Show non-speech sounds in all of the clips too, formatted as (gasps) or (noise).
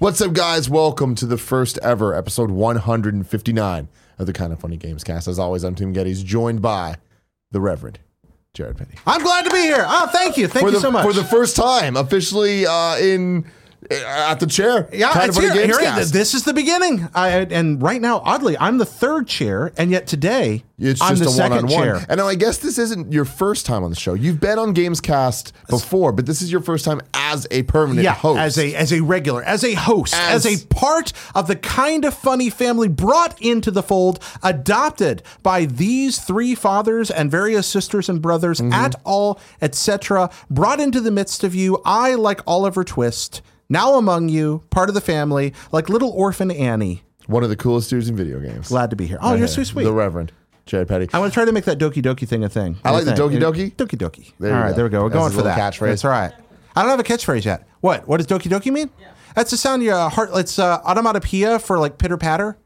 What's up, guys? Welcome to the first ever episode 159 of the Kind of Funny Games cast. As always, I'm Tim Gettys, joined by the Reverend Jared Petty. I'm glad to be here. Oh, thank you. Thank for you the, so much. For the first time, officially uh, in at the chair. yeah, kind it's of here. Here it this is the beginning. I, and right now, oddly, I'm the third chair, and yet today It's I'm just the a second one-on-one. chair. And now I guess this isn't your first time on the show. You've been on Gamescast before, but this is your first time as a permanent Yeah, host. as a as a regular, as a host, As- as, a part of the kind of funny family brought into the fold, adopted by these three fathers and various sisters and brothers Mm-hmm. at all, etc. Brought into the midst of you, I like Oliver Twist, now among you, part of the family, like little orphan Annie. one of the coolest dudes in video games. Glad to be here. Oh, you're so sweet. The Reverend Jared Petty. I want to try to make that Doki Doki thing a thing. I like the A thing. Doki Doki. Doki Doki. There you all right, go. there we go. We're That's going his for little that. catchphrase. That's all right. I don't have a catchphrase yet. What? What does Doki Doki mean? That's the sound your heart. It's uh, onomatopoeia for like pitter patter,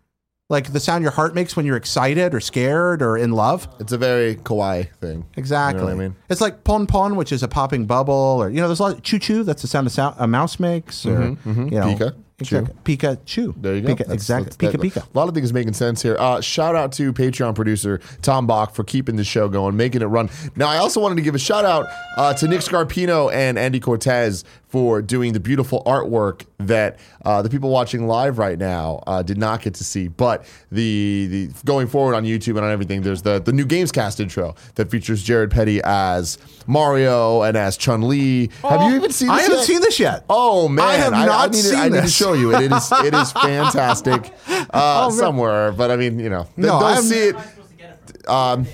like the sound your heart makes when you're excited or scared or in love. It's a very kawaii thing. Exactly. You know what I mean? It's like pon pon, which is a popping bubble, or you know, there's a lot of choo choo. That's the sound a, sound a mouse makes, or you know, Pika, exactly. Pika choo. Mm-hmm, There you go. Pika, That's- exactly. that's- Pika pika. A lot of things making sense here. Uh, shout out to Patreon producer Tom Bock for keeping the show going, making it run. Now, I also wanted to give a shout out uh, to Nick Scarpino and Andy Cortez for doing the beautiful artwork that uh, the people watching live right now uh, did not get to see. But the, the going forward on YouTube and on everything, there's the the new Gamescast intro that features Jared Petty as Mario and as Chun Li. Have you even seen? This I haven't yet? seen this yet. Oh man, I have not need, to, seen I need to show you. It, it is it is (laughs) fantastic uh, somewhere, but I mean, you know, th- No, don't see it. Um,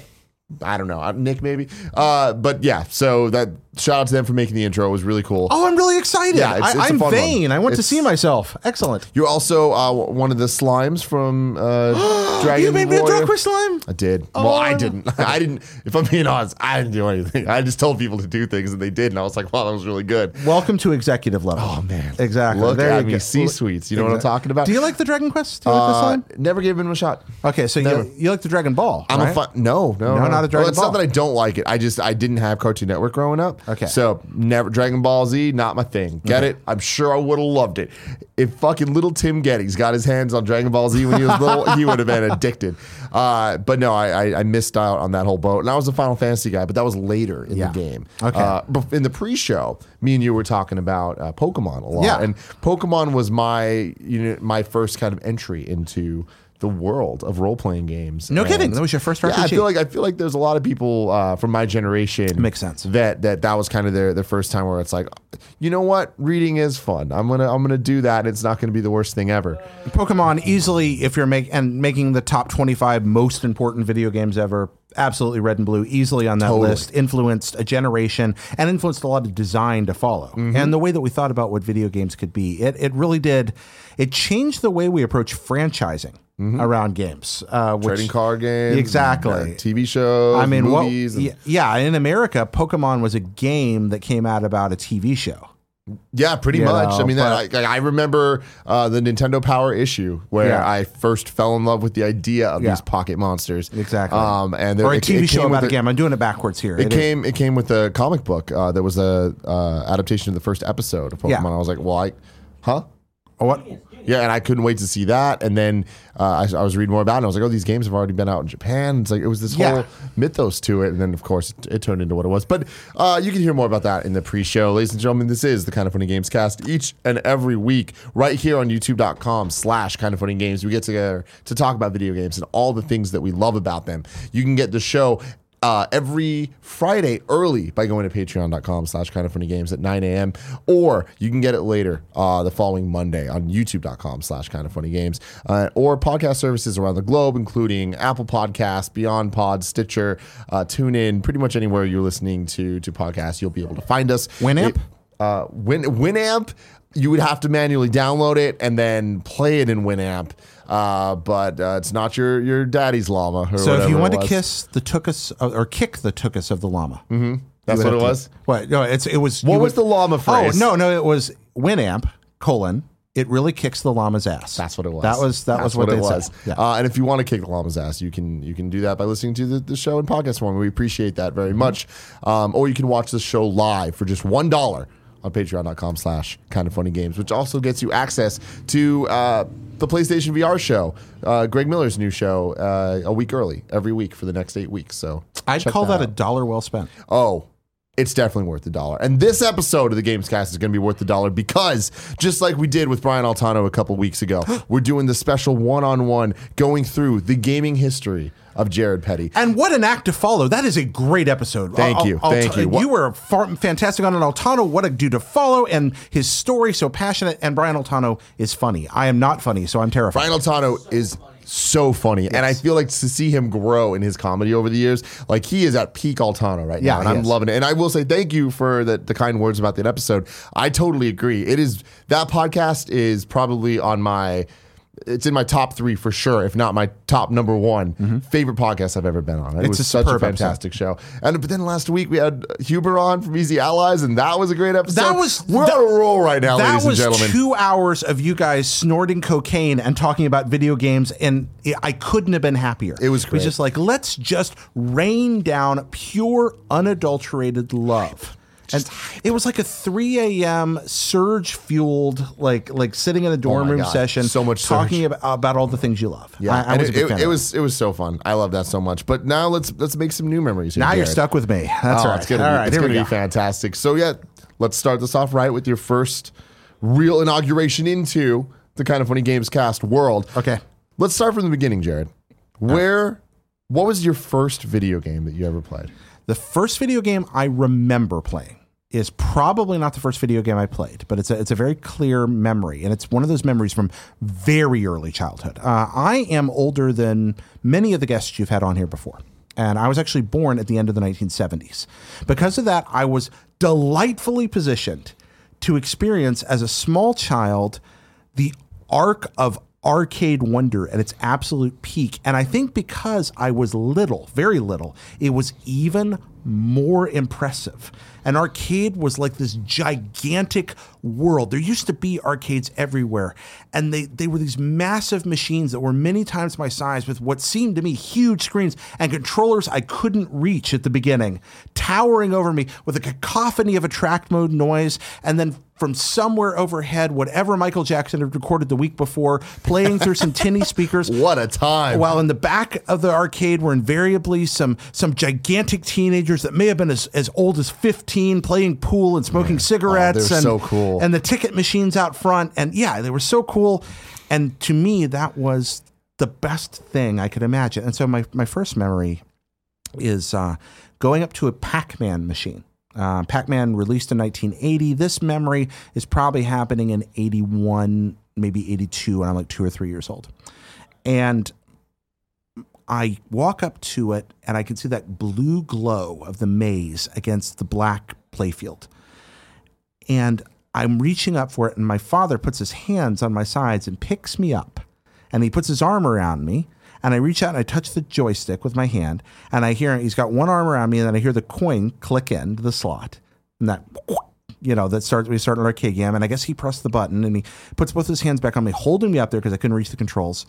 I don't know, uh, Nick maybe. Uh, but yeah, so that shout out to them for making the intro. It was really cool. Oh, I'm really excited. Yeah, it's- I, it's a I'm fun one. vain. I want to see myself. Excellent. You're also uh, one of the slimes from uh, (gasps) Dragon you made me a Warrior. Dark slime. I did. well, I didn't. (laughs) I didn't. If I'm being honest, I didn't do anything. I just told people to do things, and they did, and I was like, "Wow, that was really good." Welcome to executive level. Oh man, Exactly. Look There at you me. C suites. You know what I'm talking about? Do you like the Dragon Quest? Do you like the Uh, slime? never gave him a shot. Okay, so never. you, you like the Dragon Ball? I'm right? a fun. No, no, No, not a Dragon well, it's not that I don't like it. I just I didn't have Cartoon Network growing up. Okay. So never Dragon Ball Z, not my thing. Get it? I'm sure I would have loved it. If fucking little Tim Gettys got his hands on Dragon Ball Z when he was (laughs) little, he would have been addicted. Uh, but no, I, I I missed out on that whole boat. And I was a Final Fantasy guy, but that was later in Yeah. the game. Okay. Uh, in the pre-show, me and you were talking about uh, Pokemon a lot, Yeah. and Pokemon was my you know my first kind of entry into the world of role-playing games. No And- kidding. That was your first yeah, I feel like I feel like there's a lot of people uh, from my generation Makes sense. that that that was kind of their their first time where it's like, you know what, reading is fun. I'm gonna I'm gonna do that. And it's not gonna be the worst thing ever. Pokemon easily, if you're make and making the top 25 most important video games ever, absolutely red and blue, easily on that Totally. list, influenced a generation and influenced a lot of design to follow. Mm-hmm. And the way that we thought about what video games could be, it it really did. It changed the way we approach franchising around games. Uh, which, Mm-hmm. Trading card games, Exactly. uh, TV shows, I mean, what, movies. and- yeah, in America, Pokemon was a game that came out about a TV show. Yeah, pretty You much. I know, mean, that, I, I remember uh, the Nintendo Power issue where Yeah. I first fell in love with the idea of Yeah. these pocket monsters. Exactly. Um, and there, or a it- TV it show about a game. I'm doing it backwards here. It It is- came. It came with a comic book uh, that was a uh, adaptation of the first episode of Pokemon. Yeah. I was like, well, I, huh? Oh, what? Yeah, and I couldn't wait to see that. And then uh, I, I was reading more about it. And I was like, oh, these games have already been out in Japan. It's like it was this Yeah. whole mythos to it. And then, of course, it, it turned into what it was. But uh, you can hear more about that in the pre-show. Ladies and gentlemen, this is the Kind of Funny Games cast each and every week right here on youtube.com slash Kind of Funny Games. We get together to talk about video games and all the things that we love about them. You can get the show uh, every Friday early by going to patreon.com slash kind of funny games at 9 a.m. Or you can get it later uh, the following Monday on youtube.com slash kind of funny games uh, or podcast services around the globe, including Apple Podcasts, Beyond Pod, Stitcher, uh, TuneIn, pretty much anywhere you're listening to, to podcasts, you'll be able to find us. Winamp? It- uh, Win Winamp, you would have to manually download it and then play it in Winamp. Uh, but uh, it's not your your daddy's llama. Or So if you want to kiss the tuchus uh, or kick the tuchus of the llama, mm-hmm. That's what it was? What? No, it's it was. What was the llama phrase? Oh no, no, it was Winamp colon. It really kicks the llama's ass. That's what it was. That was that That's was what, it was. Yeah. Uh, and if you want to kick the llama's ass, you can you can do that by listening to the, the show in podcast form. We appreciate that very much. Um, or you can watch the show live for just one dollar on patreon.com slash kind of funny games, which also gets you access to uh, the PlayStation VR show, uh, Greg Miller's new show, uh, a week early every week for the next eight weeks. So I'd call that, a dollar well spent. Oh, it's definitely worth the dollar. And this episode of the Gamescast is going to be worth the dollar because just like we did with Brian Altano a couple weeks ago, (gasps) we're doing the special one-on-one going through the gaming history of Jared Petty. And what an act to follow! That is a great episode. Thank you, Al- thank you. What- You were far- fantastic on an Altano. What a dude to follow, and his story so passionate. And Brian Altano is funny. I am not funny, so I'm terrified. Brian Altano is so funny, and I feel like to see him grow in his comedy over the years, like he is at peak Altano right Yeah, now, and I'm is. loving it. And I will say thank you for the, the kind words about that episode. I totally agree. It is that podcast is probably on my. It's in my top three for sure, if not my top number one favorite podcast I've ever been on. It Mm-hmm. It's was a such a superb episode. fantastic show. And but then last week we had Huber on from Easy Allies, and that was a great episode. That was- we're that- on a roll right now, that ladies was and gentlemen. two hours of you guys snorting cocaine and talking about video games, and I couldn't have been happier. It was great. It was just like let's just rain down pure, unadulterated love. And it was like a 3 a.m. surge fueled, like like sitting in a dorm Oh room God. session, So much talking about, about all the things you love. Yeah, I, I was a it, it, it was it was so fun. I love that so much. But now let's let's make some new memories. Here, Now you're stuck with me. That's oh, right. It's gonna all be, right, it's here gonna we be fantastic. So yeah, let's start this off right with your first real inauguration into the kind of funny games cast world. Okay. Let's start from the beginning, Jared. Where what was your first video game that you ever played? The first video game I remember playing is probably not the first video game I played, but it's a, it's a very clear memory, and it's one of those memories from very early childhood. Uh, I am older than many of the guests you've had on here before, and I was actually born at the end of the 1970s. Because of that, I was delightfully positioned to experience as a small child the arc of arcade wonder at its absolute peak. And I think because I was little, very little, it was even more impressive. An arcade was like this gigantic world. There used to be arcades everywhere, and they, they were these massive machines that were many times my size with what seemed to me huge screens and controllers I couldn't reach at the beginning, towering over me with a cacophony of attract mode noise, and then from somewhere overhead, whatever Michael Jackson had recorded the week before, playing through some tinny (laughs) speakers. What a time! While in the back of the arcade were invariably some some gigantic teenagers that may have been as, as old as 15 playing pool and smoking cigarettes. they're and, so cool. And the ticket machines out front. And yeah, they were so cool. And to me, that was the best thing I could imagine. And so my, my first memory is uh, going up to a Pac-Man machine. Uh, Pac-Man released in 1980. This memory is probably happening in 81, maybe 82, and I'm like two or three years old. And I walk up to it and I can see that blue glow of the maze against the black playfield. And I'm reaching up for it, and my father puts his hands on my sides and picks me up. And he puts his arm around me. And I reach out and I touch the joystick with my hand. And I hear he's got one arm around me, and then I hear the coin click into the slot. And that, you know, that starts, we start an arcade game. And I guess he pressed the button and he puts both his hands back on me, holding me up there because I couldn't reach the controls.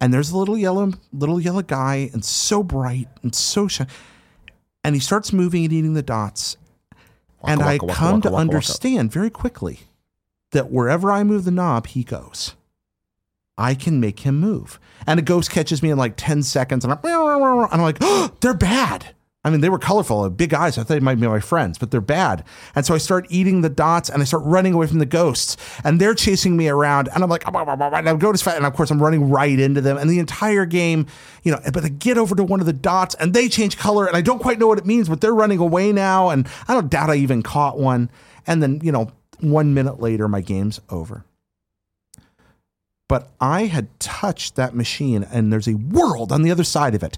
And there's a little yellow, little yellow guy, and so bright and so shiny. And he starts moving and eating the dots. and I waka, waka, come waka, to waka, waka. understand very quickly that wherever I move the knob, he goes. I can make him move. And a ghost catches me in like 10 seconds and I'm, (gasps) and I'm like, oh, (gasps) they're bad. I mean, they were colorful, big eyes. I thought they might be my friends, but they're bad. And so I start eating the dots and I start running away from the ghosts. And they're chasing me around. And I'm like, and I go as fast. And of course, I'm running right into them. And the entire game, you know, but I get over to one of the dots and they change color. And I don't quite know what it means, but they're running away now. And I don't doubt I even caught one. And then, you know, one minute later, my game's over but I had touched that machine and there's a world on the other side of it.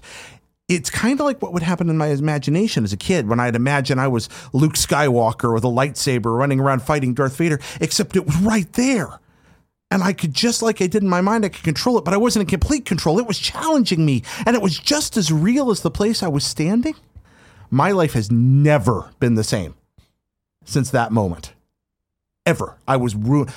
It's kind of like what would happen in my imagination as a kid when I'd imagine I was Luke Skywalker with a lightsaber running around fighting Darth Vader, except it was right there. And I could just like I did in my mind, I could control it, but I wasn't in complete control. It was challenging me, and it was just as real as the place I was standing. My life has never been the same since that moment. Ever. I was ruined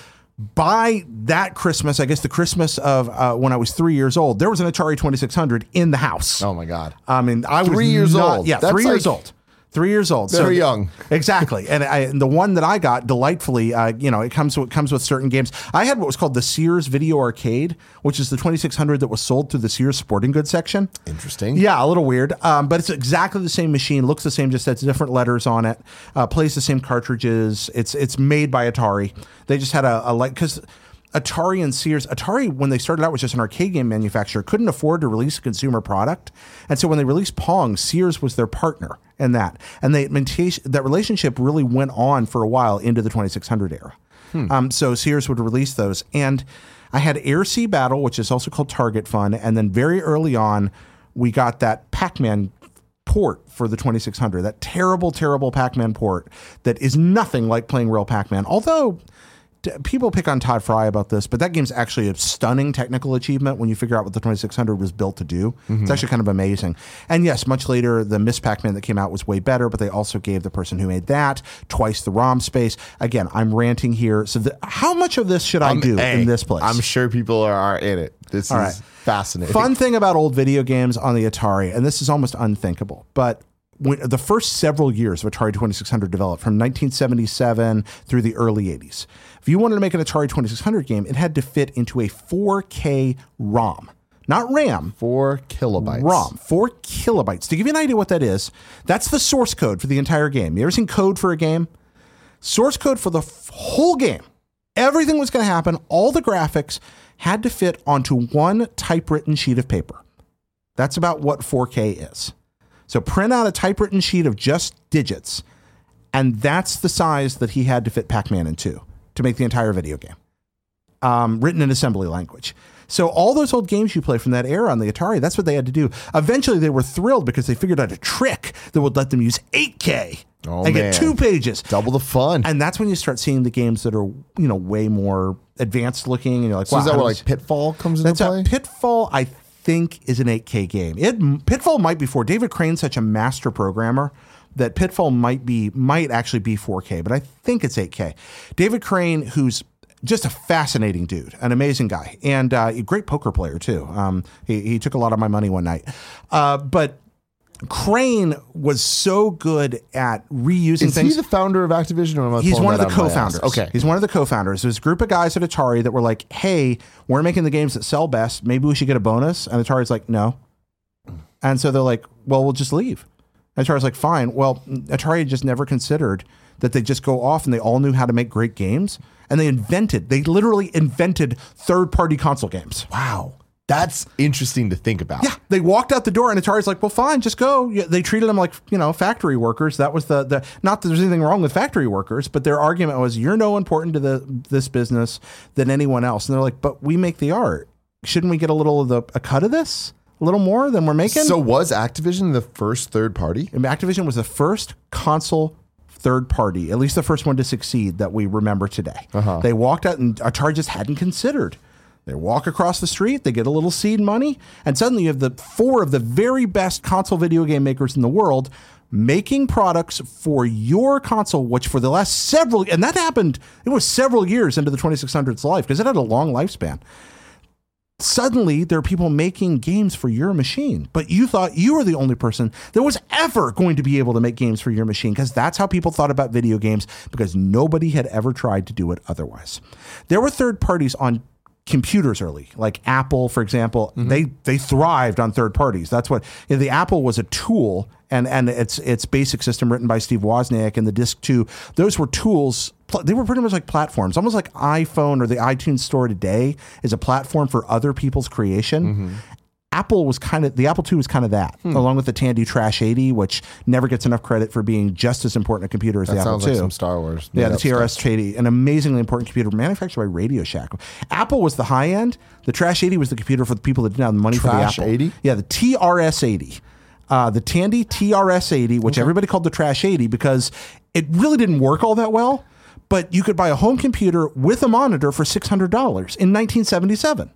by that Christmas, I guess the Christmas of uh, when I was three years old, there was an Atari 2600 in the house. Oh my God. I mean, I was Three years not- old. Yeah, That's three years old. Three years old. very young. Exactly. And, I, and the one that I got delightfully, uh, you know, it comes it comes with certain games. I had what was called the Sears Video Arcade, which is the 2600 that was sold through the Sears Sporting Goods section. Interesting. Yeah, a little weird, um, but it's exactly the same machine. Looks the same, just has different letters on it. Uh, plays the same cartridges. It's it's made by Atari. They just had a, a like because Atari and Sears. Atari when they started out was just an arcade game manufacturer, couldn't afford to release a consumer product, and so when they released Pong, Sears was their partner in that, and they that relationship really went on for a while into the 2600 era. Um, so Sears would release those, and I had Air Sea Battle, which is also called Target Fun, and then very early on, we got that Pac-Man port for the 2600. That terrible, terrible Pac-Man port that is nothing like playing real Pac-Man. Although d- people pick on Tod Frye about this, but that game's actually a stunning technical achievement when you figure out what the 2600 was built to do. It's mm-hmm. actually kind of amazing. And yes, much later, the Ms. Pac-Man that came out was way better, but they also gave the person who made that twice the ROM space. Again, I'm ranting here. So the, how much of this should I do Hey, in this place? I'm sure people are, are in it. This is right. fascinating. Fun thing about old video games on the Atari, and this is almost unthinkable, but when, the first several years of Atari 2600 developed from 1977 through the early 80s. If you wanted to make an Atari 2600 game, it had to fit into a 4K ROM, not RAM. Four kilobytes. ROM, four kilobytes. To give you an idea what that is, that's the source code for the entire game. You ever seen code for a game? Source code for the f- whole game. Everything was going to happen. All the graphics had to fit onto one typewritten sheet of paper. That's about what 4K is. So print out a typewritten sheet of just digits, and that's the size that he had to fit Pac-Man into to make the entire video game um, written in assembly language. So all those old games you play from that era on the Atari, that's what they had to do. Eventually, they were thrilled because they figured out a trick that would let them use 8K Oh, and man. get two pages. Double the fun. And that's when you start seeing the games that are you know way more advanced looking, and you're like, so wow, is that where like Pitfall comes into that's play? a Pitfall. I think is an 8K game. It Pitfall might be four. David Crane's such a master programmer that Pitfall might be might actually be 4K, but I think it's 8K. David Crane, who's just a fascinating dude, an amazing guy, and uh, a great poker player too. Um, he, he took a lot of my money one night, uh, but. Crane was so good at reusing things. is things. he the founder of Activision or am I He's one of the out my ass? co-founders. Okay. He's one of the co-founders. There's a group of guys at Atari that were like, "Hey, we're making the games that sell best. Maybe we should get a bonus." And Atari's like, "No." And so they're like, "Well, we'll just leave." And Atari's like, "Fine." Well, Atari just never considered that they just go off and they all knew how to make great games, and they invented. They literally invented third-party console games. wow. That's interesting to think about. Yeah, they walked out the door, and Atari's like, "Well, fine, just go." Yeah, They treated them like you know factory workers. That was the the not that there's anything wrong with factory workers, but their argument was, "You're no important to the this business than anyone else." And they're like, "But we make the art. Shouldn't we get a little of the a cut of this? A little more than we're making?" So was Activision the first third party? And Activision was the first console third party, at least the first one to succeed that we remember today. Uh-huh. They walked out and Atari just hadn't considered. They walk across the street, they get a little seed money, and suddenly you have the four of the very best console video game makers in the world making products for your console, which for the last several, and that happened, it was several years into the 2600's life because it had a long lifespan suddenly there are people making games for your machine but you thought you were the only person that was ever going to be able to make games for your machine because that's how people thought about video games because nobody had ever tried to do it otherwise there were third parties on computers early, like Apple, for example. Mm-hmm. They they thrived on third parties. That's what you know, the Apple was a tool, and and its its basic system written by Steve Wozniak and the Disk Two. Those were tools. They were pretty much like platforms, almost like iPhone or the iTunes Store today is a platform for other people's creation. Mm-hmm. Apple was kind of the Apple II was kind of that, Hmm. along with the Tandy Trash 80, which never gets enough credit for being just as important a computer as That the Apple sounds II. like some Star Wars. Yeah, the. TRS 80, an amazingly important computer manufactured by Radio Shack. Apple was the high end. The Trash 80 was the computer for the people that didn't have the money Trash for the Apple. 80? Yeah, the TRS 80. Uh, the Tandy TRS 80, which everybody called the Trash 80 because it really didn't work all that well, but you could buy a home computer with a monitor for $600 in 1977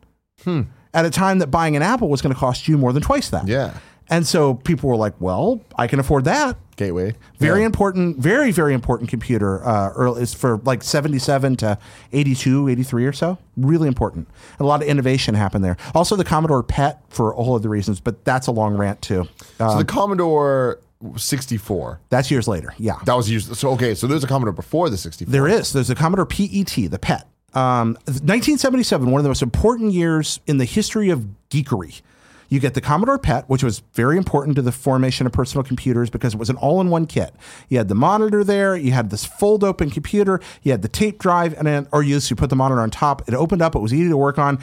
at a time that buying an Apple was going to cost you more than twice that. Yeah. And so people were like, well, I can afford that. Gateway. Very Yeah. important, very, very important computer. Uh, early, is for like 77 to 82, 83 or so. Really important. A lot of innovation happened there. Also, the Commodore PET for all whole other reasons, but that's a long rant too. Uh, So the Commodore 64. that's years later. Yeah. That was used. So okay, so there's a Commodore before the 64. There is. There's a Commodore PET, the PET. Um, 1977, one of the most important years in the history of geekery. You get the Commodore PET, which was very important to the formation of personal computers because it was an all-in-one kit. You had the monitor there, you had this fold-open computer, you had the tape drive, and then, or you to put the monitor on top. It opened up. It was easy to work on.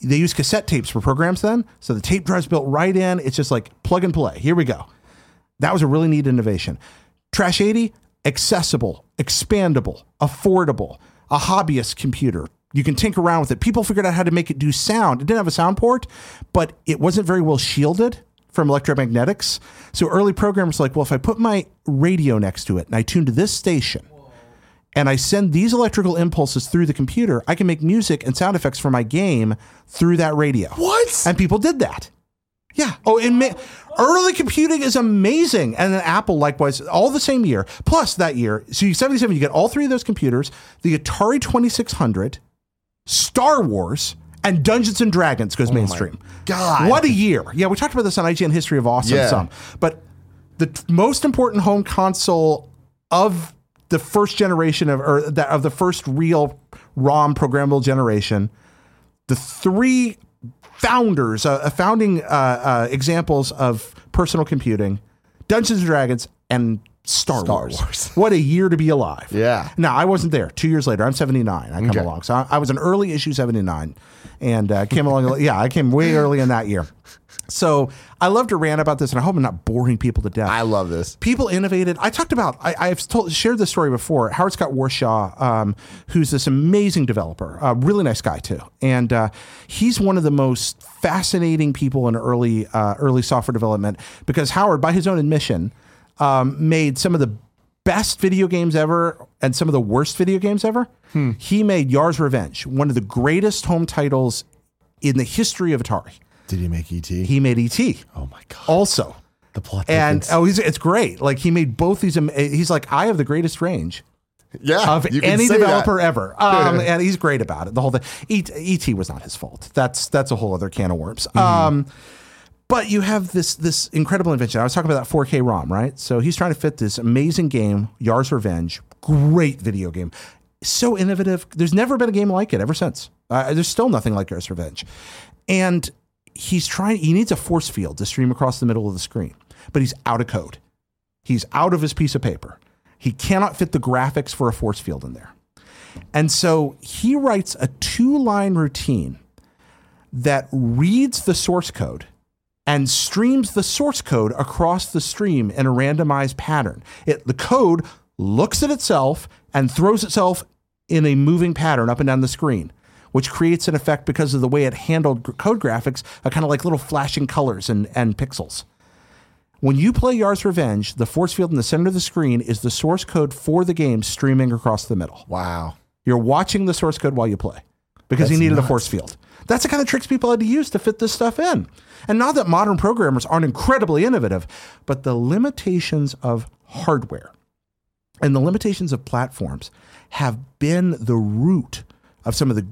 They used cassette tapes for programs then, so the tape drive's built right in. It's just like plug and play. Here we go. That was a really neat innovation. Trash 80, accessible, expandable, affordable, a hobbyist computer. You can tinker around with it. People figured out how to make it do sound. It didn't have a sound port, but it wasn't very well shielded from electromagnetics. So early programmers were like, well, if I put my radio next to it and I tune to this station and I send these electrical impulses through the computer, I can make music and sound effects for my game through that radio. What? And people did that. Yeah. Oh, and ma- early computing is amazing. And then Apple, likewise, all the same year. Plus that year, so you 77, you get all three of those computers, the Atari 2600, Star Wars, and Dungeons and Dragons goes oh mainstream. God. What a year. Yeah, we talked about this on IGN History of Awesome Yeah. some. But the t- most important home console of the first generation of or that of the first real ROM programmable generation, the three founders, uh, uh, founding uh, uh, examples of personal computing, Dungeons and Dragons and Star, Star Wars. Wars. (laughs) What a year to be alive. Yeah. Now, I wasn't there. Two years later, I'm 79. I come Okay. along. So I, I was an early issue 79 and uh, came along. (laughs) yeah, I came way early in that year. So I love to rant about this, and I hope I'm not boring people to death I love this. people innovated. I talked about. I, I've told shared this story before. Howard Scott Warshaw, um, who's this amazing developer, a really nice guy too, and uh, he's one of the most fascinating people in early uh, early software development because Howard, by his own admission, um, made some of the best video games ever and some of the worst video games ever. He made Yars' Revenge, one of the greatest home titles in the history of Atari. Did he make ET? He made ET oh my god. also. the plot. And thickens. oh, he's, it's great. Like he made both these. He's like, I have the greatest range yeah, of any say that. developer ever, (laughs) um, and he's great about it. The whole thing. Et, ET was not his fault. That's that's a whole other can of worms. Mm-hmm. Um, but you have this this incredible invention. I was talking about that 4K ROM, right? So he's trying to fit this amazing game, Yars' Revenge. Great video game. So innovative. There's never been a game like it ever since. Uh, there's still nothing like Yars' Revenge. And he's trying, he needs a force field to stream across the middle of the screen, but he's out of code. He's out of his piece of paper. He cannot fit the graphics for a force field in there. And so he writes a two line routine that reads the source code and streams the source code across the stream in a randomized pattern. It, the code looks at itself and throws itself in a moving pattern up and down the screen, which creates an effect because of the way it handled code graphics, uh, kind of like little flashing colors and, and pixels. When you play Yars' Revenge, the force field in the center of the screen is the source code for the game streaming across the middle. Wow. You're watching the source code while you play because he That's needed a force field. That's the kind of tricks people had to use to fit this stuff in. And not that modern programmers aren't incredibly innovative, but the limitations of hardware and the limitations of platforms have been the root of some of the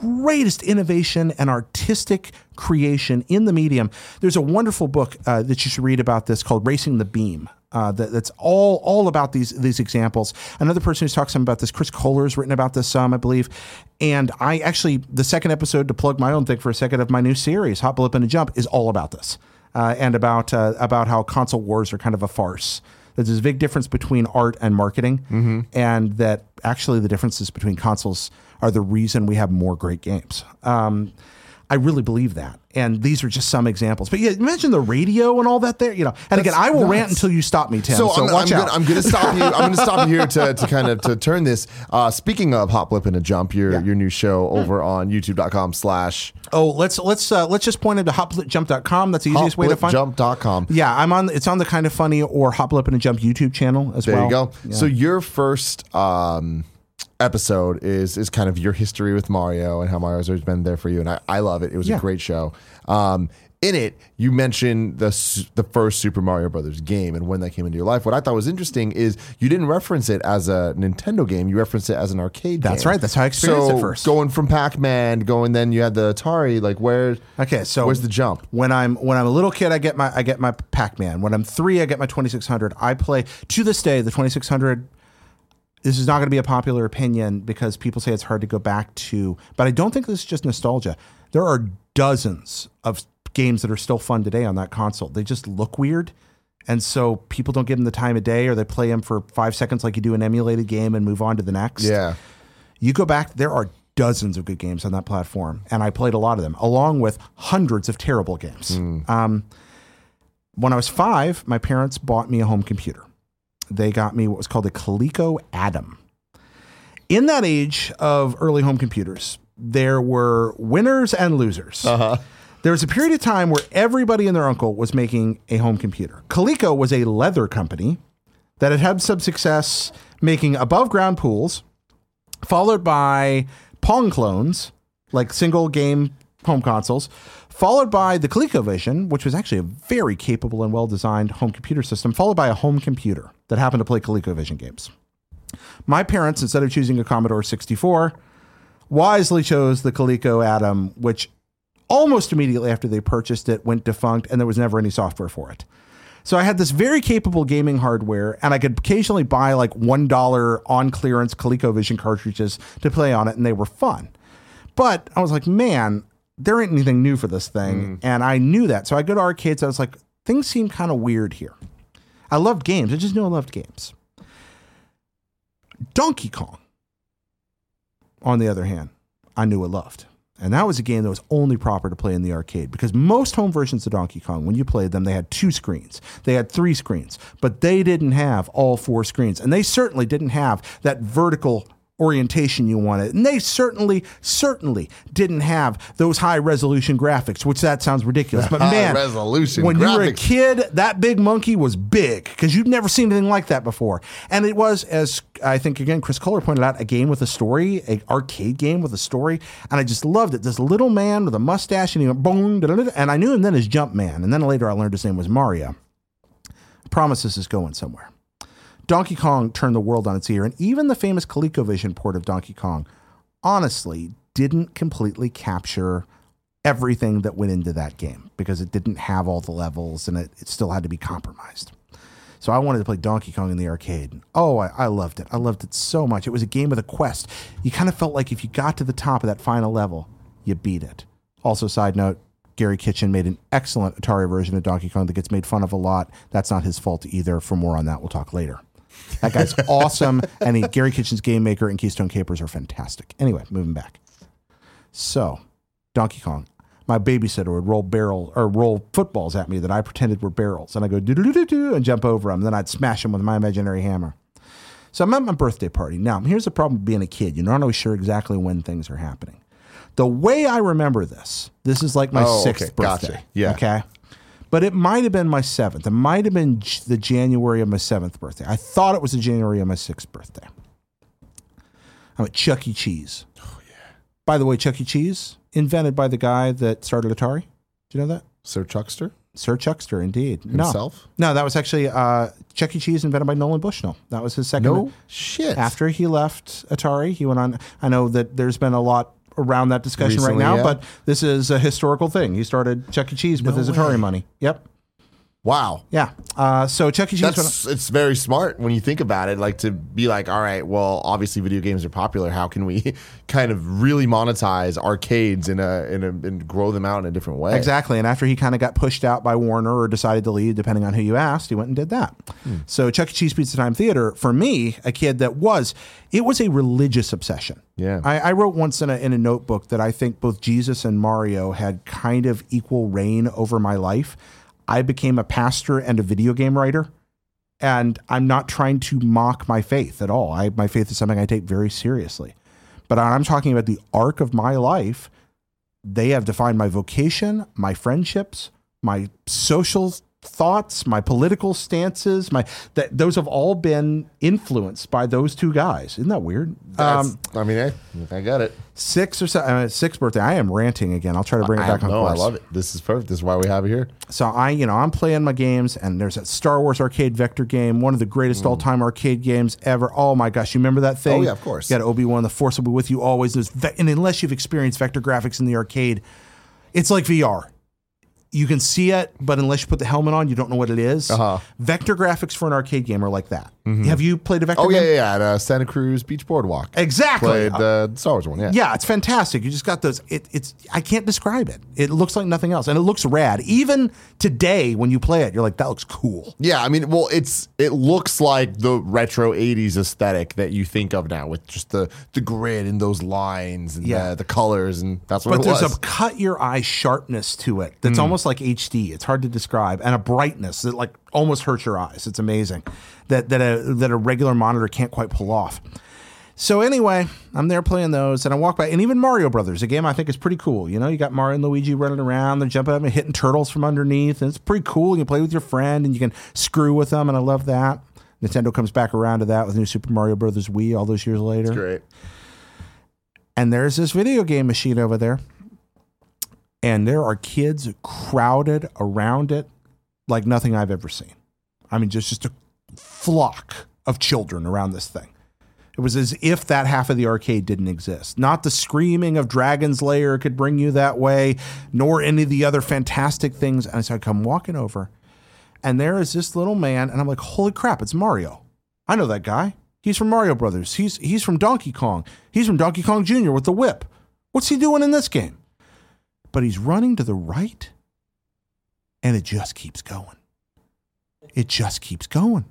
greatest innovation and artistic creation in the medium. There's a wonderful book uh, that you should read about this called Racing the Beam. Uh, that, that's all all about these these examples. Another person who's talked some about this, Chris Kohler, has written about this some, I believe. And I actually, the second episode to plug my own thing for a second of my new series, Hop Blip and a Jump, is all about this, uh, and about uh, about how console wars are kind of a farce. That there's a big difference between art and marketing, and that actually the differences between consoles are the reason we have more great games. Um, I really believe that. And these are just some examples. But yeah, imagine the radio and all that there, you know. And again, I will rant until you stop me, Tim. So, So, I'm, watch I'm out. Gonna, I'm gonna stop you. I'm gonna stop you here to, to kind of to turn this. Uh, speaking of Hop Blip and a Jump, your your new show over on YouTube.com slash oh, let's let's uh, let's just point into hopblipjump.com. That's the easiest way to find Jump.com. Yeah, I'm on it's on the kind of funny or Hop Blip and a Jump YouTube channel as There well. There you go. Yeah. So your first um, episode is is kind of your history with Mario and how Mario's always been there for you, and I, I love it. It was Yeah. a great show. Um, in it, you mentioned the the first Super Mario Brothers game and when that came into your life. What I thought was interesting is you didn't reference it as a Nintendo game; you referenced it as an arcade. That's game. right. That's how I experienced so it first. Going from Pac Man, going then you had the Atari. Like where? Okay, so where's the jump? When I'm when I'm a little kid, I get my I get my Pac-Man. When I'm three, I get my 2600. I play to this day the 2600. This is not going to be a popular opinion because people say it's hard to go back to, but I don't think this is just nostalgia. There are dozens of games that are still fun today on that console. They just look weird. And so people don't give them the time of day or they play them for five seconds like you do an emulated game and move on to the next. Yeah. You go back, there are dozens of good games on that platform, and I played a lot of them, along with hundreds of terrible games. Um, when I was five, my parents bought me a home computer. They got me what was called a Coleco Adam. In that age of early home computers, there were winners and losers. Uh-huh. There was a period of time where everybody and their uncle was making a home computer. Coleco was a leather company that had had some success making above ground pools, followed by Pong clones, like single game home consoles, followed by the ColecoVision, which was actually a very capable and well designed home computer system, followed by a home computer that happened to play ColecoVision games. My parents, instead of choosing a Commodore 64, wisely chose the Coleco Adam, which almost immediately after they purchased it went defunct and there was never any software for it. So I had this very capable gaming hardware, and I could occasionally buy like one dollar on clearance ColecoVision cartridges to play on it, and they were fun. But I was like, man, there ain't anything new for this thing, mm. and I knew that. So I go to arcades. I was like, things seem kind of weird here. I loved games. I just knew I loved games. Donkey Kong, on the other hand, I knew I loved. And that was a game that was only proper to play in the arcade because most home versions of Donkey Kong, when you played them, they had two screens, they had three screens, but they didn't have all four screens. And they certainly didn't have that vertical orientation you wanted. And they certainly, certainly didn't have those high resolution graphics, which that sounds ridiculous. (laughs) But man, resolution when you were a kid, that big monkey was big because you'd never seen anything like that before. And it was, as I think again, Chris Kohler pointed out, a game with a story, a arcade game with a story, and I just loved it. This little man with a mustache, and he went boom, and I knew him then as Jumpman, and then later I learned his name was Mario. I promise this is going somewhere. Donkey Kong turned the world on its ear, and even the famous ColecoVision port of Donkey Kong, honestly, didn't completely capture everything that went into that game because it didn't have all the levels and it, it still had to be compromised. So I wanted to play Donkey Kong in the arcade. Oh, I, I loved it. I loved it so much. It was a game with a quest. You kind of felt like if you got to the top of that final level, you beat it. Also, side note, Garry Kitchen made an excellent Atari version of Donkey Kong that gets made fun of a lot. That's not his fault either. For more on that, we'll talk later. That guy's (laughs) awesome. And he, Garry Kitchen's Game Maker and Keystone Kapers are fantastic. Anyway, moving back. So, Donkey Kong. My babysitter would roll barrel or roll footballs at me that I pretended were barrels, and I go do do do do and jump over them. Then I'd smash them with my imaginary hammer. So I'm at my birthday party. Now, here's the problem with being a kid. You're not always sure exactly when things are happening. The way I remember this, this is like my Oh, sixth okay. Gotcha. birthday. Yeah. Okay. But it might have been my seventh. It might have been J- the January of my seventh birthday. I thought it was the January of my sixth birthday. I'm at Chuck E. Cheese. Oh, yeah. By the way, Chuck E. Cheese, invented by the guy that started Atari. Do you know that? Sir Chuckster Sir Chuckster, indeed. himself. No, no, that was actually uh, Chuck E. Cheese invented by Nolan Bushnell. That was his second. No shit. After he left Atari, he went on. I know that there's been a lot around that discussion Recently, right now, yeah. but this is a historical thing. He started Chuck E. Cheese with No his way. Atari money. Yep. Wow. Yeah. Uh, so Chuck E. Cheese. That's it's very smart when you think about it. Like to be like, all right, well, obviously video games are popular. How can we (laughs) kind of really monetize arcades in a in a and grow them out in a different way? Exactly. And after he kind of got pushed out by Warner or decided to leave, depending on who you asked, he went and did that. So Chuck E. Cheese Pizza Time Theater, for me, a kid that was, it was a religious obsession. Yeah. I, I wrote once in a, in a notebook that I think both Jesus and Mario had kind of equal reign over my life. I became a pastor and a video game writer. And I'm not trying to mock my faith at all. I, my faith is something I take very seriously. But I'm talking about the arc of my life they have defined my vocation, my friendships, my social thoughts, my political stances, my that those have all been influenced by those two guys. Isn't that weird? Um, I mean, I, I got it. six or seven, uh, sixth birthday. I am ranting again. I'll try to bring it I, back on no, I love it. This is perfect. This is why we have it here. So I, you know, I'm playing my games, and there's that Star Wars arcade vector game, one of the greatest all-time arcade games ever. Oh my gosh, you remember that thing? Oh, yeah, of course. You got Obi Wan. The Force will be with you always. Ve- and unless you've experienced vector graphics in the arcade, it's like VR. You can see it, but unless you put the helmet on, you don't know what it is. Uh-huh. Vector graphics for an arcade game are like that. Have you played a vector Oh yeah, game? yeah, yeah. At uh, Santa Cruz Beach Boardwalk. Exactly. Played the Star Wars one. Yeah. Yeah, it's fantastic. You just got those. It, it's I can't describe it. It looks like nothing else, and it looks rad. Even today, when you play it, you're like, that looks cool. Yeah, I mean, well, it's it looks like the retro '80s aesthetic that you think of now, with just the the grid and those lines and Yeah. the, the colors, and that's what I love. But it there's was. a cut your eye sharpness to it that's almost like HD. It's hard to describe, and a brightness that like almost hurts your eyes. It's amazing that that a that a regular monitor can't quite pull off. So anyway, I'm there playing those, and I walk by, and even Mario Brothers, a game I think is pretty cool. You know, you got Mario and Luigi running around, they're jumping up and hitting turtles from underneath, and it's pretty cool. You can play with your friend, and you can screw with them, and I love that. Nintendo comes back around to that with new Super Mario Brothers Wii all those years later Great. and there's this video game machine over there and there are kids crowded around it like nothing i've ever seen i mean just just a flock of children around this thing. It was as if that half of the arcade didn't exist. Not the screaming of dragon's lair could bring you that way nor any of the other fantastic things. And so i come walking over and there is this little man and i'm like holy crap it's mario. I know that guy. He's from mario brothers. He's he's from donkey kong. He's from donkey kong jr with the whip. What's he doing in this game? But he's running to the right and it just keeps going. It just keeps going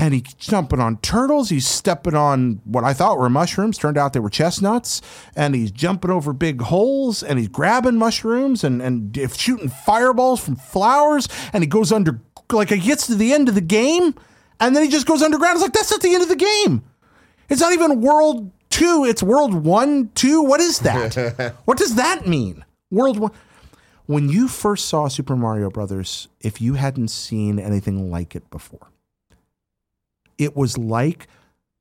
and he's jumping on turtles. He's stepping on what I thought were mushrooms. Turned out they were chestnuts. And he's jumping over big holes and he's grabbing mushrooms and, and shooting fireballs from flowers. And he goes under, like, he gets to the end of the game and then he just goes underground. It's like, that's not the end of the game. It's not even world two, it's world one, two. What is that? (laughs) what does that mean? World one. When you first saw Super Mario Brothers, if you hadn't seen anything like it before, it was like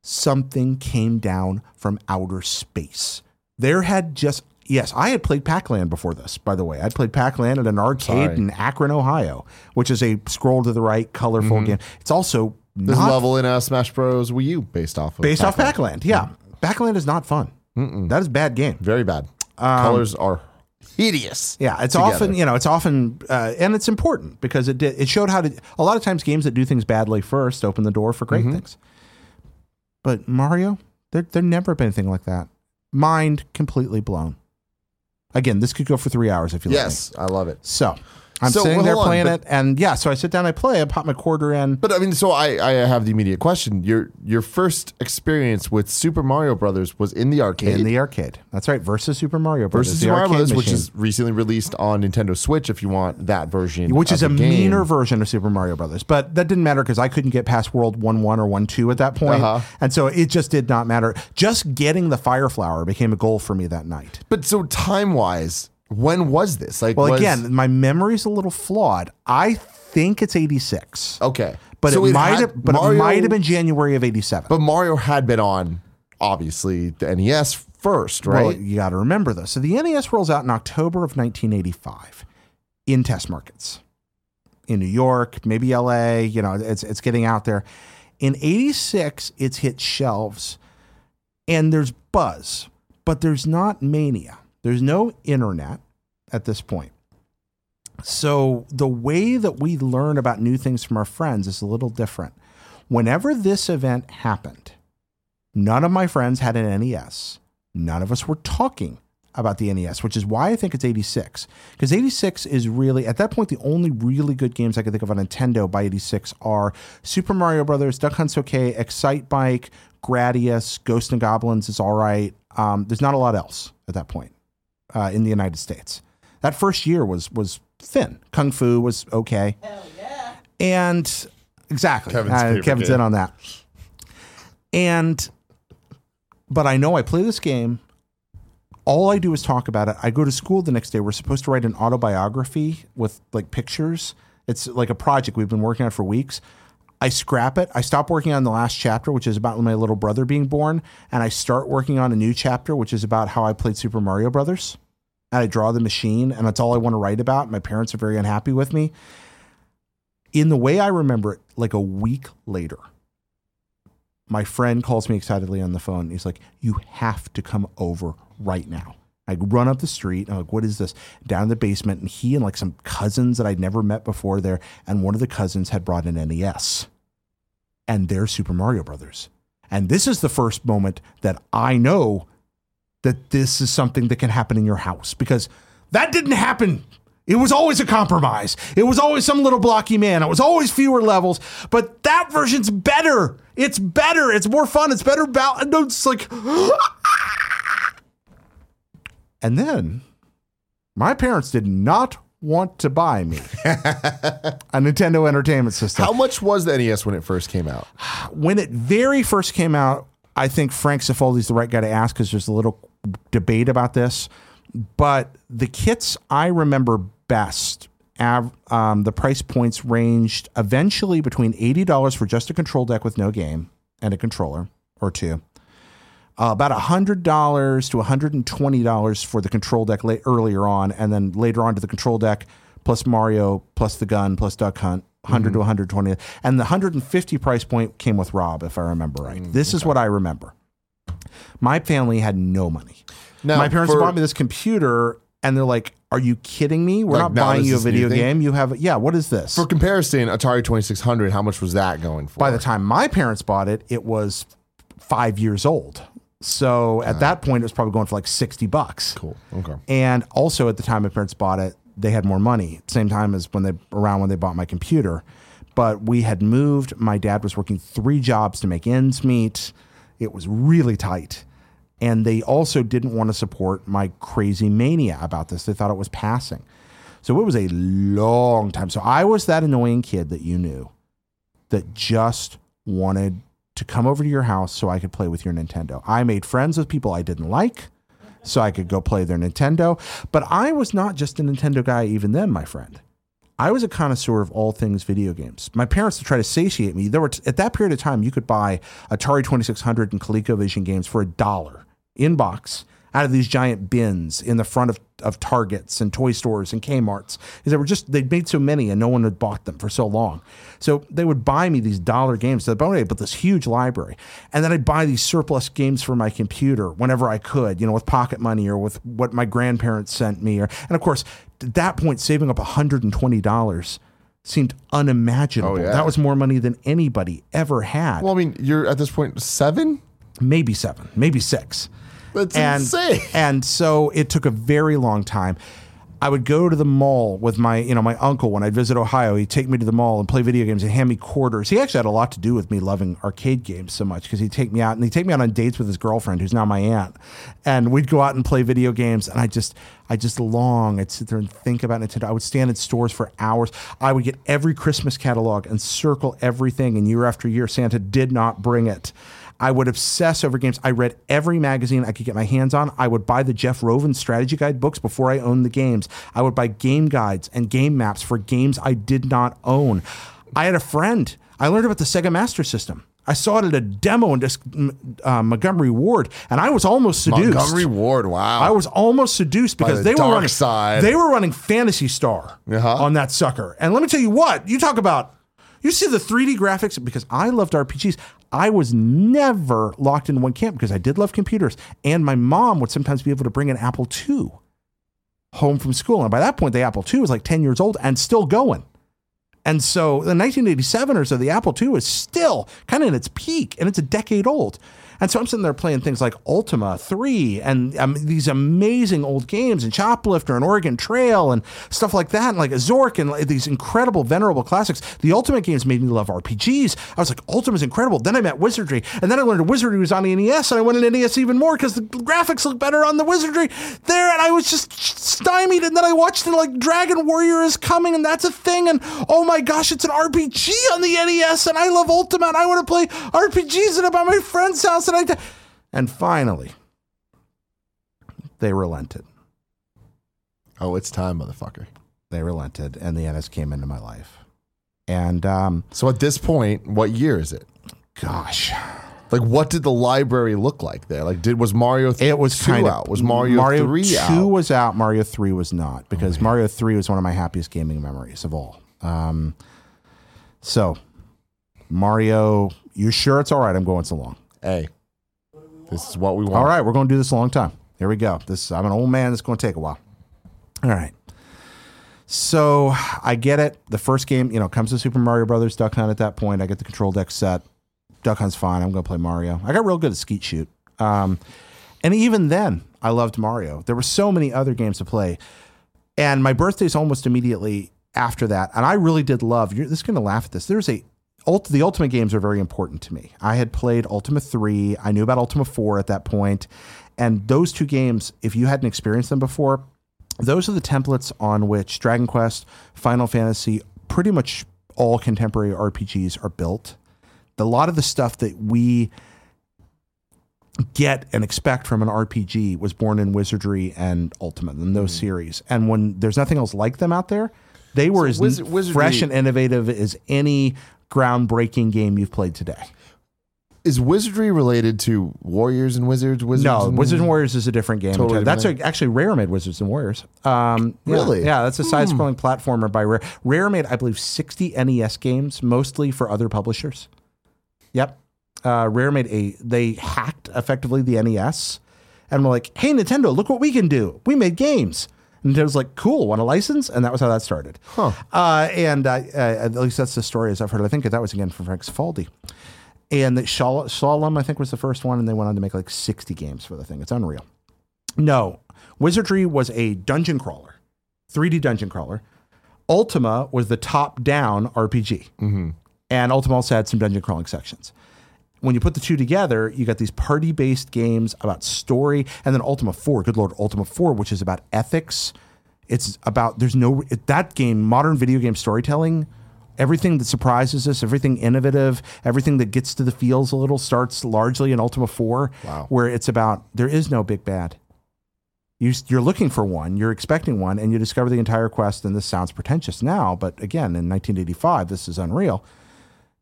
something came down from outer space. There had just yes, I had played Pac-Land before this, by the way. I'd played Pac-Land at an arcade Sorry. in Akron, Ohio, which is a scroll to the right, colorful game. It's also This not level in uh, Smash Bros. Wii U based off of based off Pac-Man. Pac-Land. Yeah, Pac-Land is not fun. That is a bad game. Very bad. Um, Colors are hideous. Yeah, it's together. often you know it's often uh, and it's important because it did it showed how to a lot of times games that do things badly first open the door for great Mm-hmm. things. But Mario, there there never been anything like that. Mind completely blown. Again, this could go for three hours if you. Yes, I love it. So I'm So, sitting well, there on, playing but- it, and yeah, so I sit down, I play, I pop my quarter in. But I mean, so I, I have the immediate question. Your your first experience with Super Mario Brothers was in the arcade. in the arcade. That's right. Versus Super Mario Brothers. versus the Super Mario Brothers, which is recently released on Nintendo Switch. If you want that version, which is a game. meaner version of Super Mario Brothers. But that didn't matter because I couldn't get past World One One or One Two at that point. Uh-huh. and so it just did not matter. Just getting the Fire Flower became a goal for me that night. But so time wise, when was this? Like, Well, was- again, my memory's a little flawed. I think it's eighty six, okay, but So it might have, but Mario- it might have been January of eighty seven. But Mario had been on obviously the NES first, right? Well, you got to remember though. So the NES rolls out in October of 1985 in test markets in New York, maybe LA. You know, it's it's getting out there. In '86, it's hit shelves, and there's buzz, but there's not mania. There's no internet at this point. So the way that we learn about new things from our friends is a little different. Whenever this event happened, none of my friends had an NES. None of us were talking about the NES, which is why I think it's 86. Because 86 is really, at that point, the only really good games I could think of on Nintendo by 86 are Super Mario Brothers, Duck Hunt's okay, Excitebike, Gradius, Ghost and Goblins is all right. Um, there's not a lot else at that point uh, in the United States. That first year was was thin. Kung Fu was okay. Hell yeah. And exactly. Kevin's Uh, Kevin's in on that. And but I know I play this game. All I do is talk about it. I go to school the next day. We're supposed to write an autobiography with like pictures. It's like a project we've been working on for weeks. I scrap it. I stop working on the last chapter, which is about my little brother being born, and I start working on a new chapter, which is about how I played Super Mario Brothers. And I draw the machine, and that's all I want to write about. My parents are very unhappy with me. In the way I remember it, like a week later, my friend calls me excitedly on the phone. He's like, You have to come over right now. I run up the street. And I'm like, What is this? Down in the basement. And he and like some cousins that I'd never met before there. And one of the cousins had brought an NES. And they're Super Mario Brothers. And this is the first moment that I know that this is something that can happen in your house because that didn't happen. It was always a compromise. It was always some little blocky man. It was always fewer levels, but that version's better. It's better. It's more fun. It's better. Bal- no, it's like, (gasps) ah! And then my parents did not want to buy me (laughs) a Nintendo Entertainment System How much was the NES when it first came out? when it very first came out, I think Frank Cifaldi's the right guy to ask because there's a little debate about this. But the kits I remember best, av- um, the price points ranged eventually between eighty dollars for just a control deck with no game and a controller or two. Uh, about hundred dollars to hundred and twenty dollars for the control deck late, earlier on, and then later on to the control deck plus Mario plus the gun plus Duck Hunt. 100 to 120 and the 150 price point came with Rob if I remember right. this is what I remember. My family had no money. Now, My parents for- bought me this computer and they're like, "Are you kidding me? We're Like, not buying you a video game. You have yeah, what is this?" For comparison, Atari 2600, how much was that going for? By the time my parents bought it, it was 5 years old. So at that point it was probably going for like 60 bucks. Cool. Okay. And also at the time my parents bought it, they had more money. Same time as when they around when they bought my computer. But we had moved. My dad was working three jobs to make ends meet. It was really tight. And they also didn't want to support my crazy mania about this. They thought it was passing. So it was a long time. So I was that annoying kid that you knew that just wanted to come over to your house so I could play with your Nintendo. I made friends with people I didn't like so I could go play their Nintendo. But I was not just a Nintendo guy even then, my friend. I was a connoisseur of all things video games. My parents to try to satiate me. There were at that period of time you could buy Atari 2600 and ColecoVision games for a dollar in box out of these giant bins in the front of, of Targets and toy stores and Kmart's. They were just they'd made so many and no one had bought them for so long. So they would buy me these dollar games to the bone, but this huge library. And then I'd buy these surplus games for my computer whenever I could, you know, with pocket money or with what my grandparents sent me. Or and of course, at that point, saving up $120 seemed unimaginable. Oh, yeah. That was more money than anybody ever had. Well, I mean, you're at this point seven? maybe seven, maybe six That's and insane. (laughs) and so it took a very long time. I would go to the mall with my, you know, my uncle when I'd visit Ohio. He'd take me to the mall and play video games and hand me quarters. He actually had a lot to do with me loving arcade games so much because he'd take me out and he'd take me out on dates with his girlfriend, who's now my aunt, and we'd go out and play video games. And I just, I just long. I'd sit there and think about Nintendo. I would stand in stores for hours. I would get every Christmas catalog and circle everything. And year after year, Santa did not bring it. I would obsess over games. I read every magazine I could get my hands on. I would buy the Jeff Rovin strategy guide books before I owned the games. I would buy game guides and game maps for games I did not own. I had a friend. I learned about the Sega Master System. I saw it at a demo in uh, Montgomery Ward, and I was almost seduced. Montgomery Ward. Wow. I was almost seduced because the they were running side. They were running Phantasy Star Uh-huh. on that sucker. And let me tell you what, you talk about you see the 3D graphics because I loved RPGs. I was never locked in one camp because I did love computers and my mom would sometimes be able to bring an Apple II. home from school. And by that point, the Apple II was like 10 years old and still going. And so the 1987 or so, the Apple II is still kind of in its peak and it's a decade old. And so I'm sitting there playing things like Ultima 3 and um, these amazing old games and Choplifter and Oregon Trail and stuff like that, and like Zork and like, these incredible, venerable classics. The Ultima games made me love RPGs. I was like, Ultima's incredible. Then I met Wizardry, and then I learned Wizardry was on the NES, and I went NES even more because the graphics look better on the Wizardry there, and I was just stymied. And then I watched it like Dragon Warrior is coming, and that's a thing, and oh my gosh, it's an RPG on the NES, and I love Ultima, and I want to play RPGs and about my friend's house, and I. d- And finally, they relented. Oh, it's time, motherfucker. They relented, and the NES came into my life. And um, So at this point, what year is it? gosh, Like, what did the library look like there? Like, did was Mario? Th- it was two kind out? of Was Mario, Mario three two out? Oh, was out. Mario three was not because Mario three was one of my happiest gaming memories of all. Um, so Mario, you sure it's all right? I'm going so long. Hey, this is what we want. All right, we're going to do this a long time. Here we go. This I'm an old man. It's going to take a while. All right. So I get it. The first game, you know, comes to Super Mario Brothers Duck Hunt. At that point, I get the control deck set. Duck Hunt's fine. I'm going to play Mario. I got real good at Skeet Shoot. Um, and even then, I loved Mario. There were so many other games to play, and my birthday's almost immediately after that. And I really did love. You're this is going to laugh at this. There's a ult, the Ultima games are very important to me. I had played Ultima three. I knew about Ultima four at that point, and those two games, if you hadn't experienced them before, those are the templates on which Dragon Quest, Final Fantasy, pretty much all contemporary RPGs are built. A lot of the stuff that we get and expect from an RPG was born in Wizardry and Ultima in those mm-hmm. series. And when there's nothing else like them out there, they were So as Wiz- fresh and innovative as any groundbreaking game you've played today. Is Wizardry related to Warriors and Wizards? Wizards No, and Wizards and Warriors is a different game. Totally that's different a, actually Rare made Wizards and Warriors. Um, Really? Yeah, that's a side-scrolling platformer by Rare. Rare made, I believe, 60 NES games, mostly for other publishers. Yep. Uh, Rare made a. They hacked effectively the NES, and were like, "Hey, Nintendo, look what we can do. We made games." And Nintendo's like, "Cool, want a license?" And that was how that started. Huh. Uh, and uh, uh, at least that's the story as I've heard. I think that was again from Frank Cifaldi. And that Shal- Slalom, I think, was the first one, and they went on to make like 60 games for the thing. It's unreal. No, Wizardry was a dungeon crawler, 3D dungeon crawler. Ultima was the top-down RPG, and Ultima also had some dungeon crawling sections. When you put the two together, you got these party-based games about story, and then Ultima 4, good lord, Ultima 4, which is about ethics. It's about there's no that game, modern video game storytelling everything that surprises us, everything innovative, everything that gets to the feels a little starts largely in Ultima 4, Wow. where it's about there is no big bad. You, you're looking for one, you're expecting one, and you discover the entire quest. And this sounds pretentious now, but again, in 1985, this is unreal.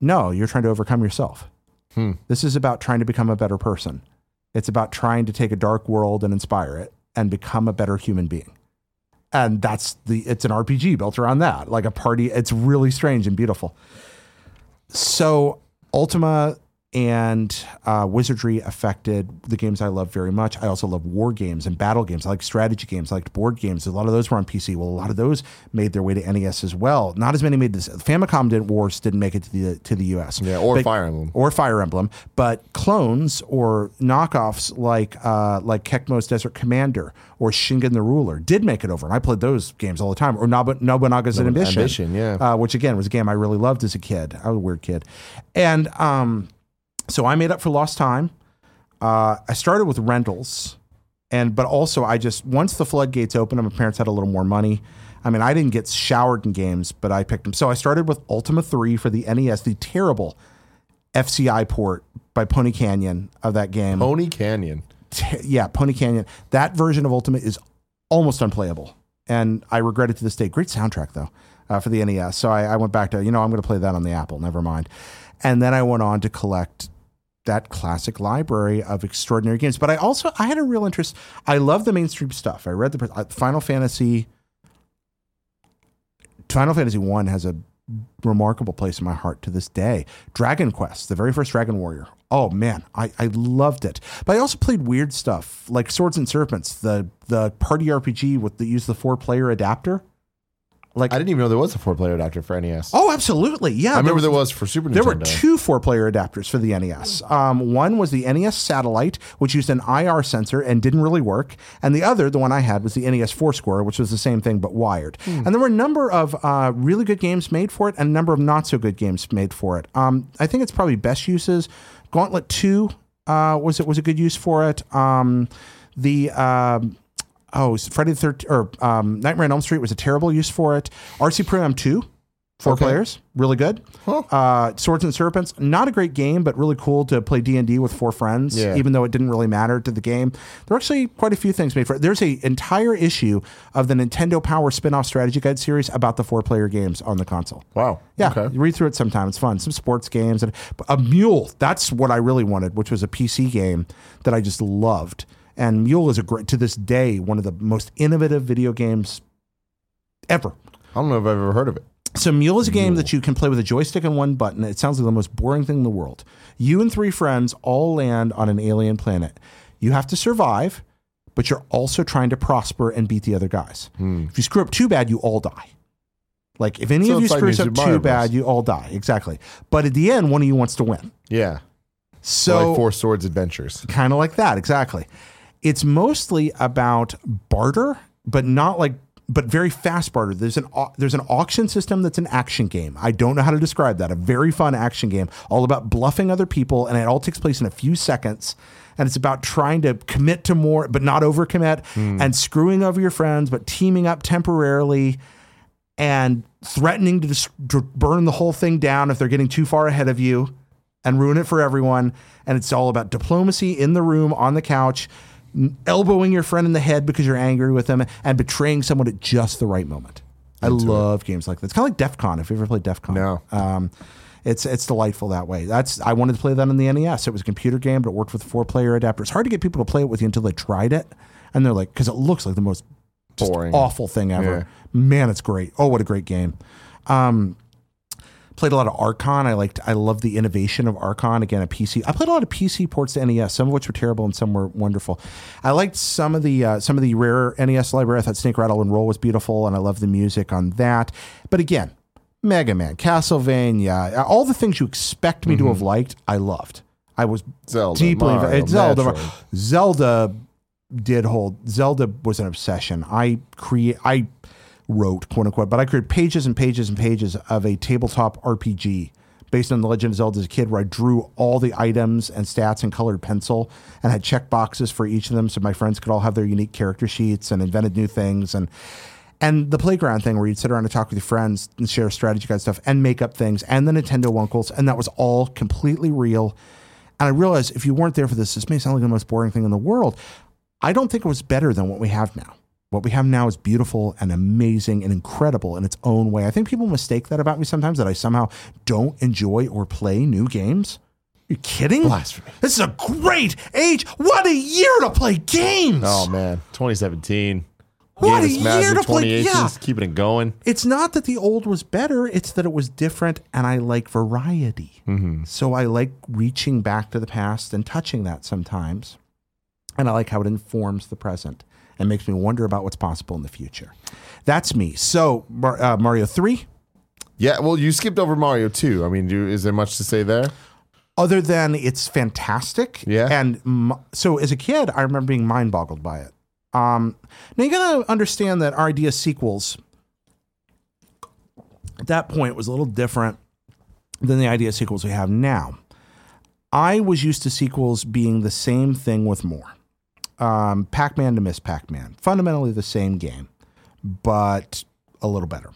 No, you're trying to overcome yourself. Hmm. This is about trying to become a better person. It's about trying to take a dark world and inspire it and become a better human being and that's the it's an RPG built around that, like a party. It's really strange and beautiful. So Ultima and uh, Wizardry affected the games I love very much. I also love war games and battle games. I like strategy games. I liked board games. A lot of those were on PC. Well, a lot of those made their way to NES as well. Not as many made this. Famicom didn't Wars didn't make it to the to the US. Yeah, or But- Fire Emblem. or Fire Emblem, but clones or knockoffs like uh, like Kemco's Desert Commander or Shingen the Ruler did make it over, and I played those games all the time. Or Nobu- Nobunaga's Ambition, Ambition, yeah. uh, which again was a game I really loved as a kid. I was a weird kid, and um, so I made up for lost time. Uh, I started with rentals, and but also I just once the floodgates opened, and my parents had a little more money. I mean, I didn't get showered in games, but I picked them. So I started with Ultima 3 for the NES, the terrible FCI port by Pony Canyon of that game. Pony Canyon. T- yeah, Pony Canyon. That version of Ultima is almost unplayable, and I regret it to this day. Great soundtrack though uh, for the NES. So I, I went back to you know I'm going to play that on the Apple. Never mind. And then I went on to collect that classic library of extraordinary games. But I also I had a real interest. I love the mainstream stuff. I read the uh, Final Fantasy. Final Fantasy One has a remarkable place in my heart to this day. Dragon Quest, the very first Dragon Warrior, Oh man, I, I loved it. But I also played weird stuff like Swords and Serpents, the the party RPG with the use the four player adapter. Like I didn't even know there was a four player adapter for NES. oh, absolutely, yeah. I remember there was for Super Nintendo. there were two four player adapters for the NES. Um, one was the NES Satellite, which used an IR sensor and didn't really work. And the other, the one I had, was the NES Four Score, which was the same thing but wired. And there were a number of uh, really good games made for it and a number of not so good games made for it. Um, I think it's probably best uses. Gauntlet 2 uh, was it was a good use for it. Um, the. Um, Oh, Friday the Thirteenth or um, Nightmare on Elm Street was a terrible use for it. RC Pro Am Two, four Okay. players, really good. Huh. Uh, Swords and Serpents, not a great game, but really cool to play D and D with four friends. Yeah. Even though it didn't really matter to the game, there are actually quite a few things made for it. There's an entire issue of the Nintendo Power spin-off strategy guide series about the four-player games on the console. Wow. Yeah, Okay. you read through it sometime. It's fun. Some sports games and a Mule. That's what I really wanted, which was a PC game that I just loved. And Mule is a great to this day one of the most innovative video games ever. I don't know if I've ever heard of it. So Mule is a game that you can play with a joystick and one button. It sounds like the most boring thing in the world. You and three friends all land on an alien planet. You have to survive, but you're also trying to prosper and beat the other guys. Hmm. If you screw up too bad, you all die. Like if any So of you it's like screws up too bad, you all die. Exactly. But at the end, one of you wants to win. Yeah. So like Four Swords Adventures. kind of like that exactly it's mostly about barter but not like but very fast barter. There's an au- there's an auction system that's an action game. I don't know how to describe that. A very fun action game all about bluffing other people and it all takes place in a few seconds and it's about trying to commit to more but not overcommit hmm. and screwing over your friends but teaming up temporarily and threatening to, just, to burn the whole thing down if they're getting too far ahead of you and ruin it for everyone. And it's all about diplomacy in the room, on the couch, elbowing your friend in the head because you're angry with them, and betraying someone at just the right moment. I love games like that. It's kind of like DEF CON. If you ever played DEF CON, No. um, it's it's delightful that way. That's I wanted to play that on the NES. It was a computer game, but it worked with four player adapter. It's hard to get people to play it with you until they tried it, and they're like, because it looks like the most Boring. awful thing ever. Man, it's great. Oh, what a great game. Um, played a lot of Archon. I liked. I love the innovation of Archon. Again, a PC. I played a lot of PC ports to NES. Some of which were terrible and some were wonderful. I liked some of the uh, some of the rare NES library. I thought Snake Rattle and Roll was beautiful, and I love the music on that. But again, Mega Man, Castlevania, all the things you expect me to have liked, I loved. I was Zelda, deeply Mario, Zelda. Metroid. Zelda did hold. Zelda was an obsession. I create. I wrote quote unquote, but I created pages and pages and pages of a tabletop RPG based on the Legend of Zelda as a kid, where I drew all the items and stats in colored pencil and had check boxes for each of them, so my friends could all have their unique character sheets and invented new things and. And the playground thing where you'd sit around and talk with your friends and share strategy guide stuff and make up things and the Nintendo Uncles. And that was all completely real. And I realized if you weren't there for this, this may sound like the most boring thing in the world. I don't think it was better than what we have now. What we have now is beautiful and amazing and incredible in its own way. I think people mistake that about me sometimes that I somehow don't enjoy or play new games. you kidding? Blasphemy. This is a great age. What a year to play games. Oh man, 2017. What a year to play- yeah. keeping it going. It's not that the old was better, it's that it was different and I like variety. Mm-hmm. So I like reaching back to the past and touching that sometimes. And I like how it informs the present and makes me wonder about what's possible in the future. That's me. So, Mar- uh, Mario 3, Yeah, well, you skipped over Mario 2. I mean, do, is there much to say there? other than it's fantastic. Yeah. And m- so as a kid, I remember being mind boggled by it. Um, now you got to understand that our idea of sequels at that point was a little different than the idea of sequels we have now. I was used to sequels being the same thing with more. Um, Pac Man to Miss Pac Man, fundamentally the same game, but a little better.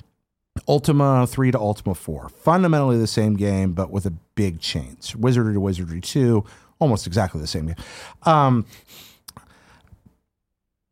Ultima 3 to Ultima 4. Fundamentally the same game, but with a big change. Wizardry to Wizardry 2, almost exactly the same game. Um,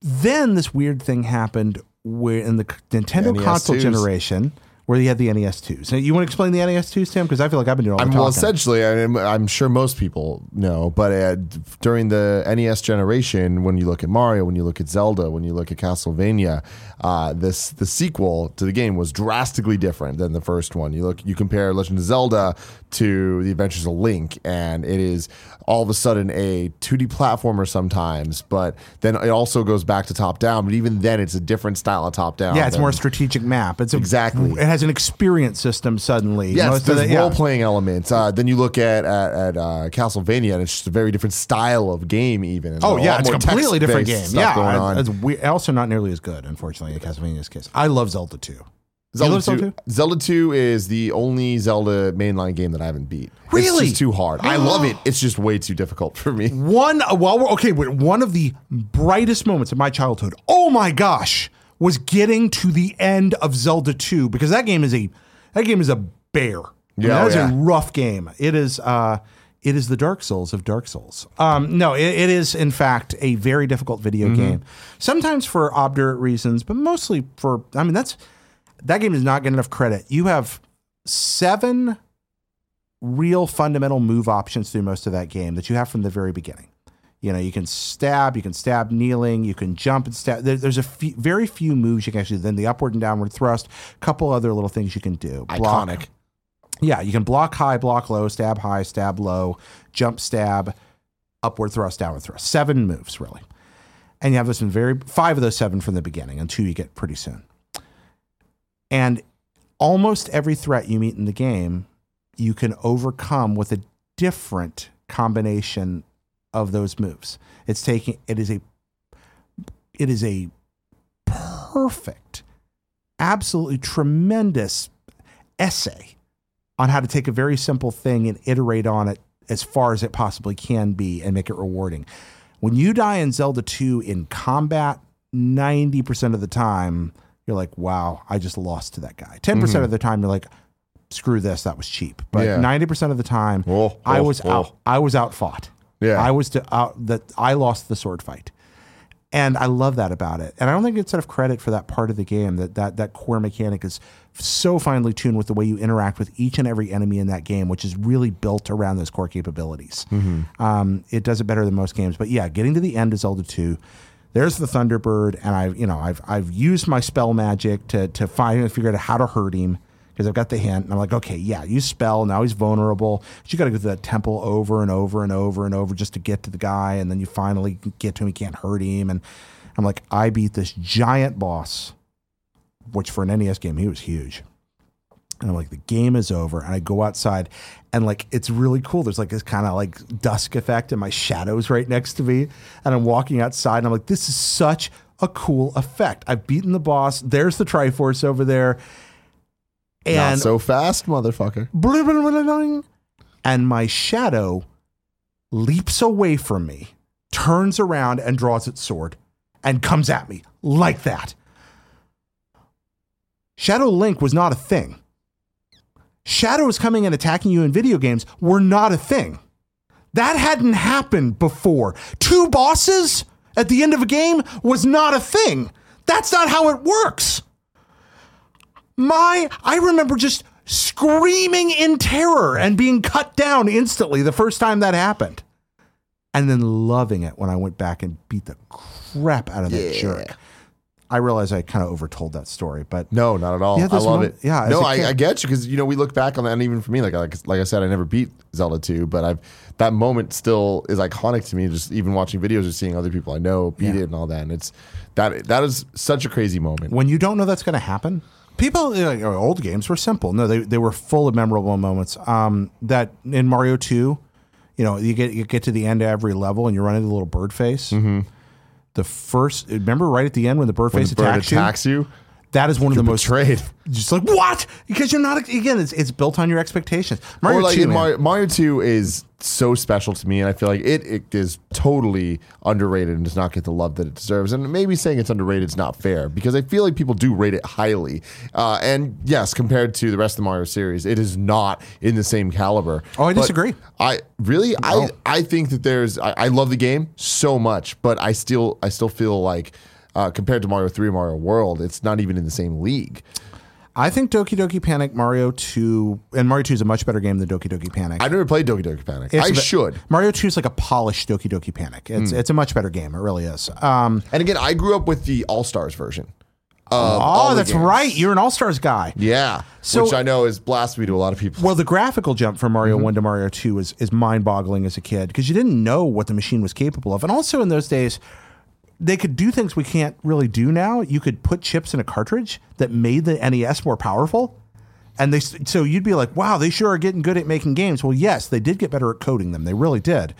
then this weird thing happened where in the Nintendo NES console 2s. generation, where you had the NES2s. Now, you want to explain the NES2s, Tim? Because I feel like I've been doing all the I'm, talking. well, essentially, I mean, I'm sure most people know, but uh, during the NES generation, when you look at Mario, when you look at Zelda, when you look at Castlevania, uh, this the sequel to the game was drastically different than the first one. You look, you compare Legend of Zelda to The Adventures of Link, and it is all of a sudden a 2D platformer sometimes, but then it also goes back to top down. But even then, it's a different style of top down. yeah, it's than- more strategic map. It's a, Exactly. It has an experience system suddenly. Yes, Most there's the- yeah. role playing elements. Uh, then you look at at, at uh, Castlevania, and it's just a very different style of game. Even Oh A yeah, it's a completely different game. Yeah, it's we- also not nearly as good, unfortunately, in Castlevania's case. I love Zelda 2. Zelda, love Zelda 2, Zelda 2 is the only Zelda mainline game that I haven't beat. Really? It's just too hard. I love it. (gasps) It's just way too difficult for me. One, uh, well, we're, okay, wait, one of the brightest moments of my childhood. Oh my gosh, was getting to the end of Zelda 2 because that game is a that game is a bear. I mean, Yeah, that oh, is yeah. a rough game. It is uh it is the Dark Souls of Dark Souls. Um, no, it, it is in fact a very difficult video Mm-hmm. game. Sometimes for obdurate reasons, but mostly for I mean that's that game is not getting enough credit. You have seven real fundamental move options through most of that game that you have from the very beginning. You know, you can stab, you can stab kneeling, you can jump and stab. There, there's a few, very few moves you can actually. Then the upward and downward thrust, a couple other little things you can do. Block- Iconic. yeah, you can block high, block low, stab high, stab low, jump, stab, upward thrust, downward thrust. Seven moves really, and you have this in very five of those seven from the beginning, and two you get pretty soon. And almost every threat you meet in the game, you can overcome with a different combination of those moves. It's taking it is a it is a perfect, absolutely tremendous essay on how to take a very simple thing and iterate on it as far as it possibly can be and make it rewarding. When you die in Zelda 2 in combat, 90% of the time, you're like, wow, I just lost to that guy. 10% of the time, you're like, screw this, that was cheap. But Yeah. 90% of the time, Oh, I oh, was oh. out. I was outfought. Yeah. I was to, out that I lost the sword fight. And I love that about it. And I don't think it's enough credit for that part of the game that that that core mechanic is so finely tuned with the way you interact with each and every enemy in that game, which is really built around those core capabilities. Um, it does it better than most games. But yeah, getting to the end of Zelda 2, there's the Thunderbird, and I've you know I've I've used my spell magic to to find and figure out how to hurt him because I've got the hint. And I'm like, okay, yeah, use spell. Now he's vulnerable. But you got to go to that temple over and over and over and over just to get to the guy. And then you finally get to him. You can't hurt him. And I'm like, I beat this giant boss, which for an NES game, he was huge. And I'm like, the game is over. And I go outside and like, it's really cool. There's like this kind of like dusk effect and my shadow's right next to me. And I'm walking outside and I'm like, this is such a cool effect. I've beaten the boss. There's the Triforce over there. Not And so fast, motherfucker. (laughs) and my shadow leaps away from me, turns around and draws its sword and comes at me like that. Shadow Link was not a thing. Shadows coming and attacking you in video games were not a thing. That hadn't happened before. Two bosses at the end of a game was not a thing. That's not how it works my I remember just screaming in terror and being cut down instantly the first time that happened. And then loving it when I went back and beat the crap out of that Yeah. jerk. I realize I kind of overtold that story, but No, not at all. I love one- it. yeah, no, I. I get you because you know we look back on that, and even for me, like like like I said, I never beat Zelda two, but I've that moment still is iconic to me. Just even watching videos or seeing other people I know beat Yeah. it and all that, and it's that that is such a crazy moment. when you don't know that's going to happen, people you know, old games were simple. No, they they were full of memorable moments. Um, that in Mario Two, you know, you get you get to the end of every level and you run into the little bird face. The first, remember right at the end when the bird When face the bird attacks you. attacks you, That is one of the most betrayed. just like what? Because you're not again. It's it's built on your expectations. Mario or like 2. Mario, Mario two is so special to me, and I feel like it, it is totally underrated and does not get the love that it deserves. And maybe saying it's underrated is not fair because I feel like people do rate it highly. Uh, and yes, compared to the rest of the Mario series, it is not in the same caliber. Oh, I But disagree. I really, I I think that there's. I, I love the game so much, but I still I still feel like. Uh, compared to Mario 3 Mario World, it's not even in the same league. I think Doki Doki Panic Mario 2 and Mario 2 is a much better game than Doki Doki Panic. I've never played Doki Doki Panic. It's I bit- should. Mario 2 is like a polished Doki Doki Panic. It's it's a much better game. It really is. Um, And again, I grew up with the All Stars version. Of oh, that's games. right. You're an All Stars guy. Yeah, So- which I know is blasphemy to a lot of people. Well, the graphical jump from Mario Mm-hmm. 1 to Mario 2 is, is mind boggling as a kid because you didn't know what the machine was capable of. And also in those days, they could do things we can't really do now. You could put chips in a cartridge that made the NES more powerful. And they so you'd be like, wow, they sure are getting good at making games. Well, yes, they did get better at coding them. They really did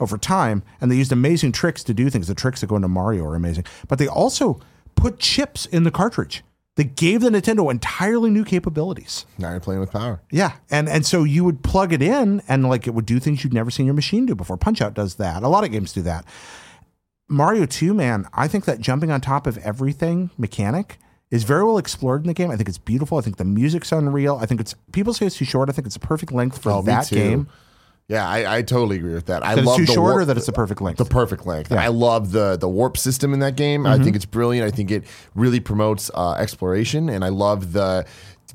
over time. And they used amazing tricks to do things. The tricks that go into Mario are amazing. But they also put chips in the cartridge. They gave the Nintendo entirely new capabilities. now you're playing with power. Yeah, and and so you would plug it in, and like it would do things you'd never seen your machine do before. Punch Out does that. A lot of games do that. Mario Two, man, I think that jumping on top of everything mechanic is very well explored in the game. I think it's beautiful. I think the music's unreal. I think it's people say it's too short. I think it's a perfect length for Oh, that game. Yeah, I, I totally agree with that. I That it's love too the short, warp- or that it's the perfect length. the perfect length. I love the the warp system in that game. I think it's brilliant. I think it really promotes uh, exploration, and I love the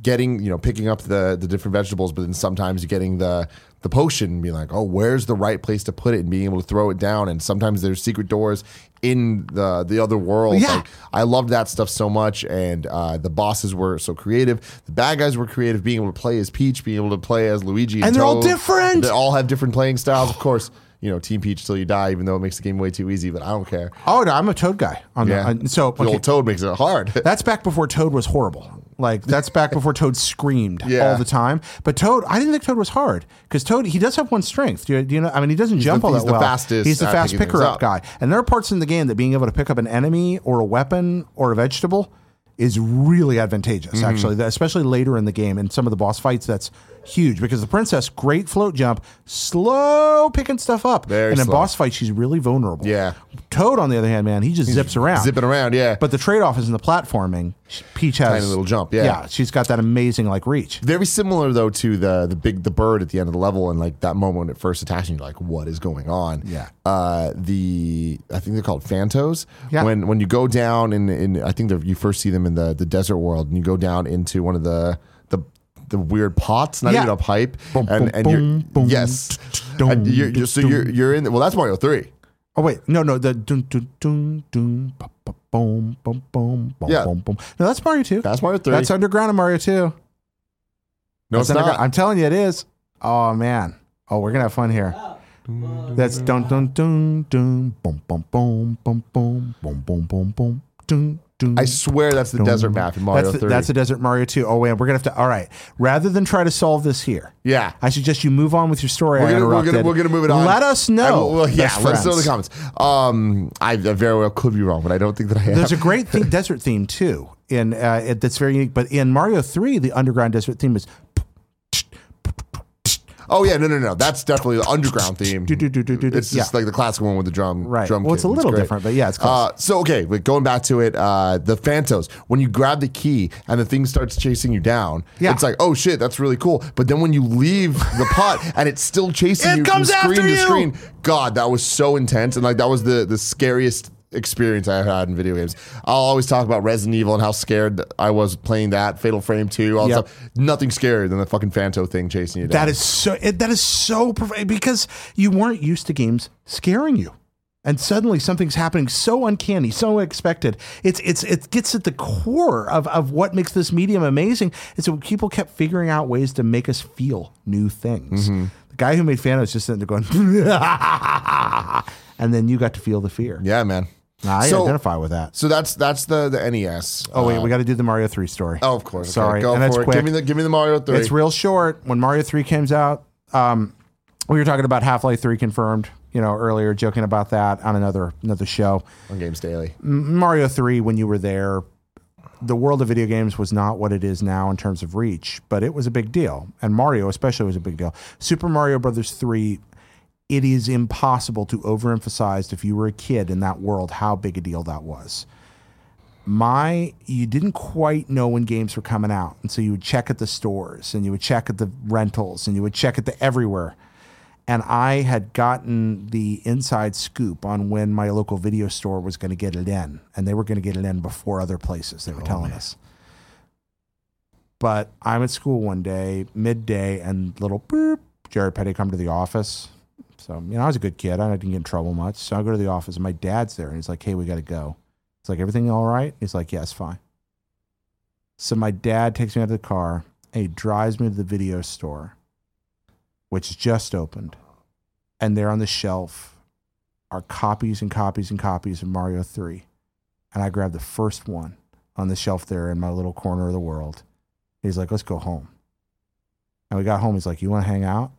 getting you know picking up the the different vegetables, but then sometimes getting the the potion and being like, oh, where's the right place to put it, and being able to throw it down. And sometimes there's secret doors in the the other world. Yeah. Like, I loved that stuff so much, and uh, the bosses were so creative. The bad guys were creative, being able to play as Peach, being able to play as Luigi, And they're all different. They all have different playing styles, of course. You know, Team Peach till you die, even though it makes the game way too easy. But I don't care. oh, no, I'm a Toad guy. On Yeah, the, on- so the okay, old Toad makes it hard. That's back before Toad was horrible. Like that's back before Toad screamed Yeah. all the time. But Toad, I didn't think Toad was hard because Toad he does have one strength. Do you, do you know? I mean, he doesn't jump the- all that he's the well. fastest He's the fast picker up up. guy. And there are parts in the game that being able to pick up an enemy or a weapon or a vegetable is really advantageous. Mm-hmm. Actually, especially later in the game in some of the boss fights, that's huge because the princess great float jump, slow picking stuff up, Very and in slow. boss fight, she's really vulnerable. Yeah. Toad on the other hand, man, he just zips around, Zipping around, yeah. but the trade off is in the platforming. Peach has Tiny little jump, yeah. yeah, she's got that amazing like reach. Very similar though to the the big the bird at the end of the level and like that moment when it first attacks you, you're like, what is going on? Yeah. Uh, the I think they're called Phantos. Yeah. When when you go down in in I think you first see them in the the desert world and you go down into one of the the the weird pots, not Yeah. even a pipe, Boom, and boom, and you're boom, boom, yes, And you're, you're, so you're you're in. Well, that's Mario three. Oh wait, no, no, the dun dun dun dun boom boom boom boom Yeah. boom boom. No, that's Mario two. That's Mario three. That's underground in Mario two. no, it's That's underground. not. I'm telling you, it is. Oh man. Oh, we're gonna have fun here. That's dun dun dun dun boom boom boom boom boom boom boom boom dun. I swear that's the desert map in Mario that's the. That's a desert Mario two. Oh man, we're gonna have to. All right, rather than try to solve this here, yeah. I suggest you move on with your story. We're gonna, we're interrupted. gonna we're gonna move it on. Let us know. Well, yeah, let us know in the comments. Um, I, I very well could be wrong, but I don't think that I have. There's a great theme, (laughs) desert theme too. In uh, it, that's very unique. But in Mario Three, the underground desert theme is oh yeah, no, no, no. That's definitely the underground theme. It's just yeah. like the classic one with the drum. Right. Drum Well, it's kit. a little great. different, but yeah, it's close. Uh, so okay, but going back to it, uh, the Phantos. When you grab the key and the thing starts chasing you down, Yeah. it's like, oh shit, that's really cool. But then when you leave the pot (laughs) and it's still chasing It you comes from screen after to screen, God, that was so intense, and like that was the the scariest experience I had in video games. I'll always talk about Resident Evil and how scared I was playing that, Fatal Frame 2, all that Yep. stuff. Nothing scarier than the fucking Phanto thing chasing you down. that is so. It, that is so perfect because you weren't used to games scaring you. And suddenly something's happening so uncanny, so unexpected. It's it's it gets at the core of, of what makes this medium amazing. And so people kept figuring out ways to make us feel new things. Mm-hmm. The guy who made Phantom was just sitting there going, (laughs) and then you got to feel the fear. yeah, man. I So- identify with that. So that's that's the the NES. Oh wait, Uh, we got to do the Mario three story. Oh, of course. Okay, Sorry, go and for that's it. quick. Give me the give me the Mario three. It's real short. When Mario 3 comes out, um, we were talking about Half Life 3 confirmed, you know, earlier, joking about that on another another show. on Games Daily. Mario 3, when you were there, the world of video games was not what it is now in terms of reach, but it was a big deal. And Mario, especially, was a big deal. Super Mario Brothers 3, it is impossible to overemphasize if you were a kid in that world how big a deal that was. My, you didn't quite know when games were coming out. And so you would check at the stores and you would check at the rentals and you would check at the everywhere and I had gotten the inside scoop on when my local video store was going to get it in, and they were going to get it in before other places. They were oh, telling us. But I'm at school one day, midday, and little boop, Jared Petty come to the office. So, you know, I was a good kid. I didn't get in trouble much. So I go to the office and my dad's there and he's like, hey, we got to go. It's like, everything all right? He's like, yes, fine. So my dad takes me out of the car and he drives me to the video store, which just opened. And there on the shelf are copies and copies and copies of Mario 3. And I grabbed the first one on the shelf there in my little corner of the world. He's like, let's go home. And we got home. He's like, you want to hang out?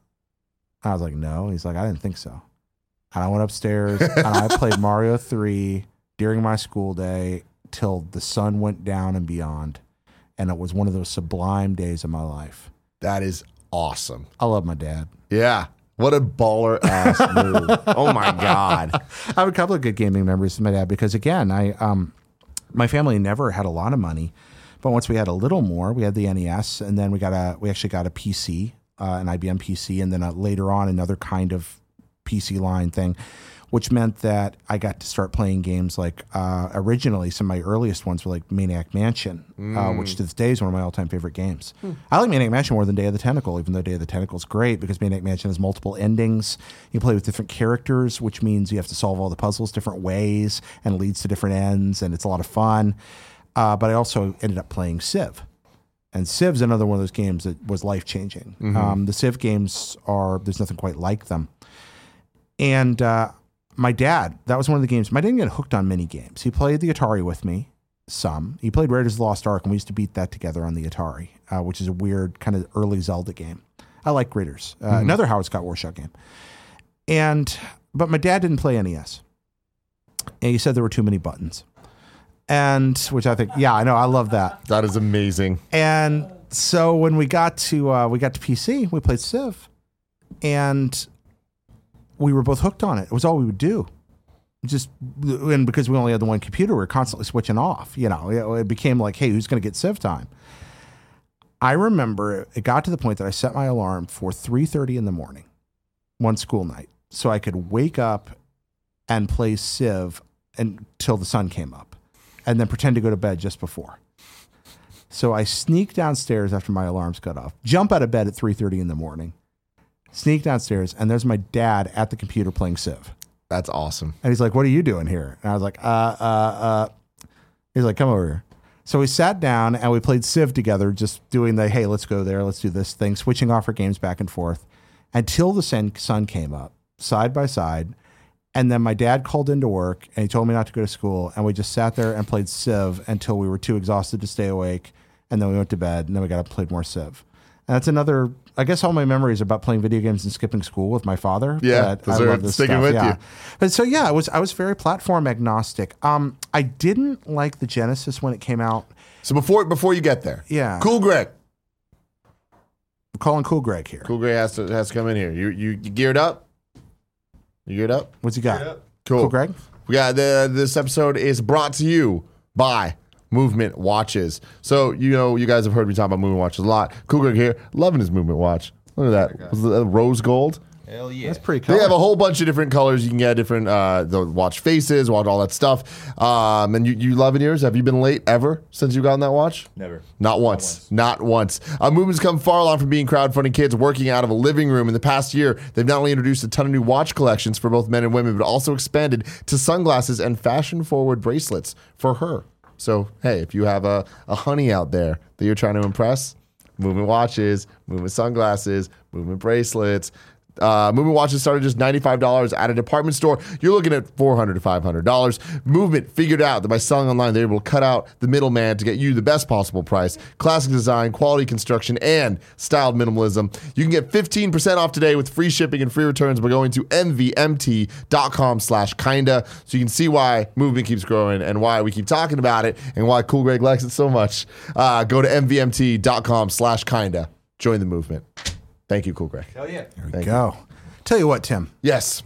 I was like, no. He's like, I didn't think so. And I went upstairs and I (laughs) played Mario 3 during my school day till the sun went down and beyond. And it was one of those sublime days of my life. That is awesome. I love my dad. Yeah. What a baller ass (laughs) move. Oh my God. I have a couple of good gaming memories with my dad because again, I um, my family never had a lot of money, but once we had a little more, we had the NES, and then we got a we actually got a PC, uh, an IBM PC, and then uh later on another kind of PC line thing, which meant that I got to start playing games like uh, originally some of my earliest ones were like Maniac Mansion, uh, which to this day is one of my all time favorite games. I like Maniac Mansion more than Day of the Tentacle, even though Day of the Tentacle is great because Maniac Mansion has multiple endings. You play with different characters, which means you have to solve all the puzzles different ways and leads to different ends, and it's a lot of fun. Uh, but I also ended up playing Civ. And Civ's another one of those games that was life changing. Um, the Civ games are, there's nothing quite like them. And uh, my dad, that was one of the games. My dad didn't get hooked on many games. He played the Atari with me, some. He played Raiders of the Lost Ark, and we used to beat that together on the Atari, uh, which is a weird kind of early Zelda game. I like Raiders, uh, another Howard Scott Warshaw game. And but my dad didn't play NES, and he said there were too many buttons, and which I think, yeah, I know, I love that. That is amazing. And so when we got to uh, we got to PC, we played Civ, and we were both hooked on it. It was all we would do. Just and because we only had the one computer, we were constantly switching off. You know, it, became like, hey, who's going to get Civ time? I remember it got to the point that I set my alarm for three thirty in the morning, one school night, so I could wake up and play Civ until the sun came up, and then pretend to go to bed just before. So I sneak downstairs after my alarms cut off, jump out of bed at 3:30 in the morning, sneak downstairs, and there's my dad at the computer playing Civ. That's awesome. And he's like, "What are you doing here?" And I was like, "Uh, uh, uh." He's like, "Come over here." So we sat down and we played Civ together, just doing the "Hey, let's go there, let's do this thing," switching off our games back and forth until the sun sun came up, side by side. And then my dad called into work and he told me not to go to school. And we just sat there and played Civ until we were too exhausted to stay awake. And then we went to bed and then we got up and played more Civ. And that's another, I guess all my memories about playing video games and skipping school with my father. Yeah, but those are sticking with you. But so, yeah, I was, I was very platform agnostic. Um, I didn't like the Genesis when it came out. So before before you get there, Yeah. Cool Greg. I'm calling Cool Greg here. Cool Greg has to has to come in here. You you, you geared up? You geared up? What's he got? Cool. Cool Greg? We got the this episode is brought to you by Movement Watches. So you know you guys have heard me talk about movement watches a lot. Cool Greg here, loving his movement watch. Look at that. Was it uh, rose gold? Hell yeah. That's pretty cool. They have a whole bunch of different colors. You can get different uh, the watch faces, watch all that stuff. Um, and you, you loving yours? Have you been late ever since you gotten that watch? Never. Not once. Not once. Uh, Movement's come far along from being crowdfunding kids working out of a living room. In the past year, they've not only introduced a ton of new watch collections for both men and women, but also expanded to sunglasses and fashion forward bracelets for her. So, hey, if you have a, a honey out there that you're trying to impress, Movement watches, Movement sunglasses, Movement bracelets. Uh, movement watches started just $95 at a department store. You're looking at $400 to $500. Movement figured out that by selling online, they're able to cut out the middleman to get you the best possible price. Classic design, quality construction, and styled minimalism. You can get 15% off today with free shipping and free returns by going to mvmt.com slash kinda. So you can see why movement keeps growing and why we keep talking about it and why Cool Greg likes it so much. Uh, go to mvmt.com slash kinda. Join the movement. Thank you, Cool Greg. Hell yeah. There we go. Tell you what, Tim. Yes.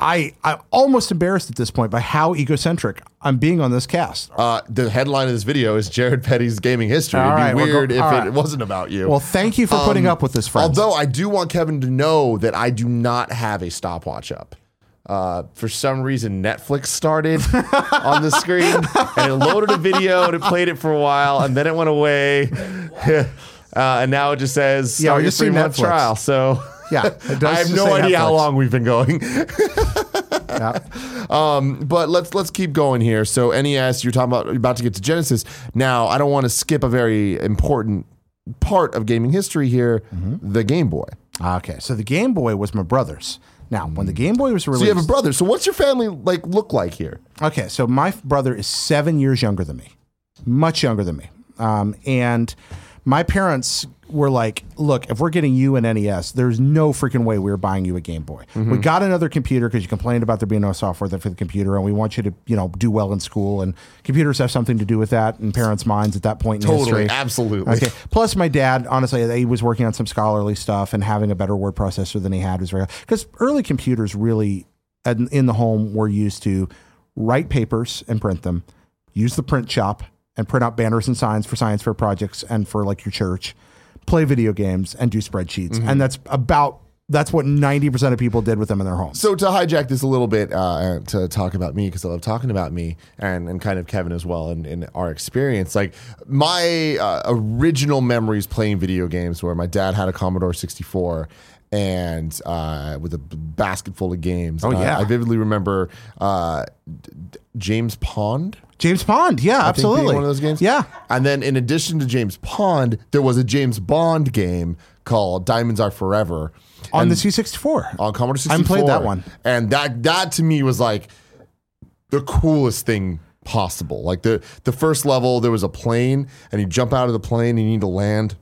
I, I'm almost embarrassed at this point by how egocentric I'm being on this cast. Uh, the headline of this video is Jared Petty's gaming history. All It'd be right, we're go- weird if all it wasn't about you. Well, thank you for putting up with this, friends. Although I do want Kevin to know that I do not have a stopwatch up. uh, for some reason Netflix started (laughs) on the screen and it loaded a video and it played it for a while and then it went away. (laughs) uh, and now it just says Yeah, start your three month Netflix. trial. So Yeah, (laughs) I have no idea how long we've been going. (laughs) Yeah. Um, but let's let's keep going here. So NES, you're talking about you're about to get to Genesis. Now, I don't want to skip a very important part of gaming history here, Mm-hmm. the Game Boy. Okay, so the Game Boy was my brother's. Now, when the Game Boy was So released, you have a brother. So what's your family like look like here? Okay, so my brother is seven years younger than me, much younger than me. Um, and my parents were like, look, if we're getting you an NES, there's no freaking way we were buying you a Game Boy. We mhm. got another computer because you complained about there being no software there for the computer, and we want you to, you know, do well in school. And computers have something to do with that in parents' minds at that point in Totally, history. absolutely. Okay. Plus, my dad, honestly, he was working on some scholarly stuff and having a better word processor than he had was very because early computers really in the home were used to write papers and print them, use the print shop and print out banners and signs for science fair projects and for like your church, play video games and do spreadsheets, Mm-hmm. and that's about that's what ninety percent of people did with them in their homes. So to hijack this a little bit uh, to talk about me because I love talking about me and, and kind of Kevin as well and, and our experience. Like my uh, original memories playing video games where my dad had a Commodore 64 and uh, with a basket full of games. Oh, Uh, yeah. I vividly remember uh, James Pond. James Pond, yeah, I absolutely, one of those games. Yeah, And then in addition to James Pond, there was a James Bond game called Diamonds Are Forever on the C sixty four. on Commodore 64. I played that one. And that that to me was like the coolest thing possible. Like the the first level, there was a plane, and you jump out of the plane, and you need to land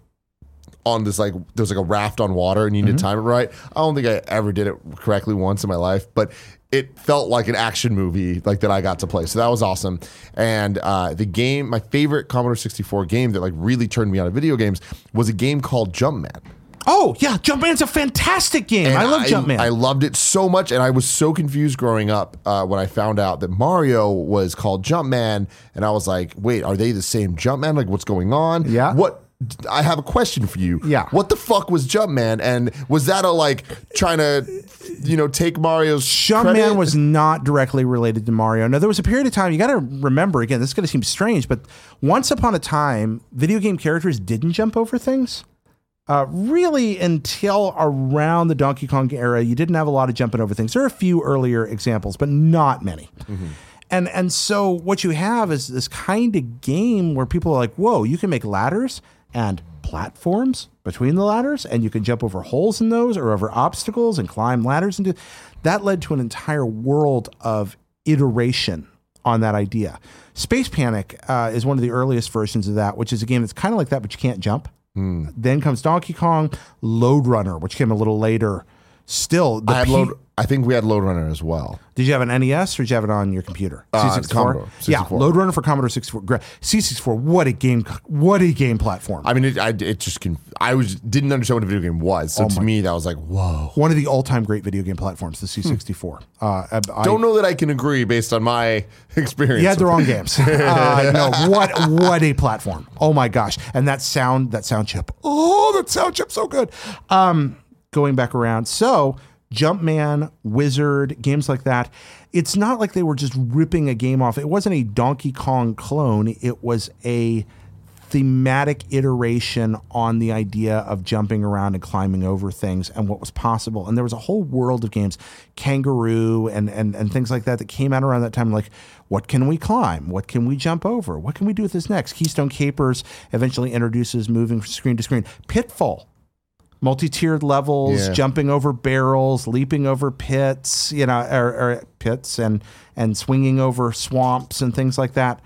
on this like there's like a raft on water, and you need to time it right. I don't think I ever did it correctly once in my life, but it felt like an action movie like that I got to play. So that was awesome. And uh, the game, my favorite Commodore 64 game that like really turned me on to video games was a game called Jumpman. Oh yeah, Jumpman's a fantastic game. And I love Jumpman. I loved it so much, and I was so confused growing up uh, when I found out that Mario was called Jumpman, and I was like, "Wait, are they the same Jumpman? Like, what's going on? Yeah. What? I have a question for you. Yeah. What the fuck was Jumpman? And was that a like trying to, you know, take Mario's Jumpman credit? was not directly related to Mario. Now, there was a period of time, you got to remember, again, this is going to seem strange, but once upon a time, video game characters didn't jump over things. Uh, really, until around the Donkey Kong era, you didn't have a lot of jumping over things. There are a few earlier examples, but not many. And and so what you have is this kind of game where people are like, "Whoa, you can make ladders and platforms between the ladders, and you can jump over holes in those or over obstacles and climb ladders and do." That led to an entire world of iteration on that idea. Space Panic uh, is one of the earliest versions of that, which is a game that's kind of like that, but you can't jump. Then comes Donkey Kong, Lode Runner, which came a little later. Still, the I had P- load. I think we had Lode Runner as well. did you have an NES or did you have it on your computer? Uh, Commodore Yeah, Lode Runner for Commodore 64. C64. What a game! What a game platform. I mean, it, I, it just can. I was didn't understand what a video game was, Oh so to me that was like, whoa. One of the all-time great video game platforms, the C64. Uh, I, I- Don't know that I can agree based on my (laughs) experience. You had the wrong games. Uh, no, what what a platform! Oh my gosh! And that sound, that sound chip. Oh, that sound chip, so good. Um, going back around, so Jumpman, Wizard, games like that. It's not like they were just ripping a game off. It wasn't a Donkey Kong clone. It was a thematic iteration on the idea of jumping around and climbing over things and what was possible. And there was a whole world of games, Kangaroo and and and things like that that came out around that time. Like, what can we climb? What can we jump over? What can we do with this next? Keystone Kapers eventually introduces moving from screen to screen. Pitfall. Multi-tiered levels, Yeah. jumping over barrels, leaping over pits, you know, or, or pits and and swinging over swamps and things like that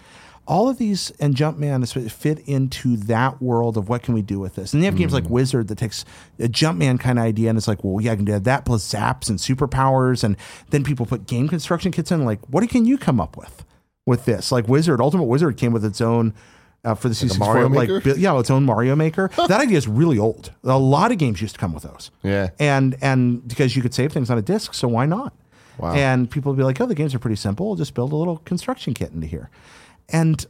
all of these and Jumpman fit into that world of what can we do with this. And you have games like hmm. Wizard that takes a Jumpman kind of idea and it's like, well, yeah, I can do that plus zaps and superpowers. And then people put game construction kits in. Like, what can you come up with with this? Like Wizard, Ultimate Wizard came with its own. Uh, for the C64, Mario like Maker? bu- yeah, its own Mario Maker. that idea is really old. A lot of games used to come with those. Yeah. and and because you could save things on a disc, so why not? Wow. And people would be like, "Oh, the games are pretty simple. We'll just build a little construction kit into here." And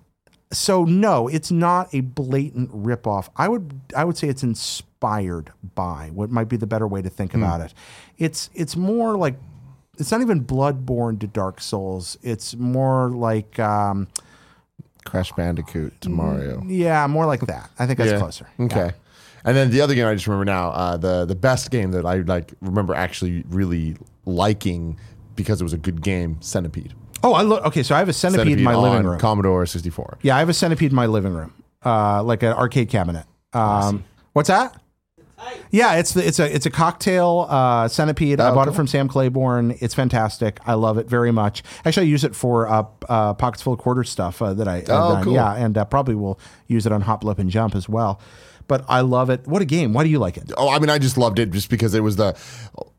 so, no, it's not a blatant ripoff. I would I would say it's inspired by what might be the better way to think Hmm. about it. It's it's more like it's not even Bloodborne to Dark Souls. It's more like um, Crash Bandicoot to Mario. yeah, more like that. I think that's Yeah. closer. Okay. And then the other game I just remember now, uh, the the best game that I like remember actually really liking because it was a good game, Centipede. Oh, I look. Okay, so I have a centipede, in my on living room. Commodore 64. yeah, I have a centipede in my living room, uh, like an arcade cabinet. Um, what's that? Yeah, it's the, it's a it's a cocktail uh, centipede. I Oh, bought it from Sam Claiborne. It's fantastic. I love it very much. Actually, I use it for uh, uh, pockets full of quarter stuff uh, that I Oh, done. cool. Yeah, and uh, probably will use it on Hop, Blip, and Jump as well. But I love it. What a game! Why do you like it? Oh, I mean, I just loved it just because it was the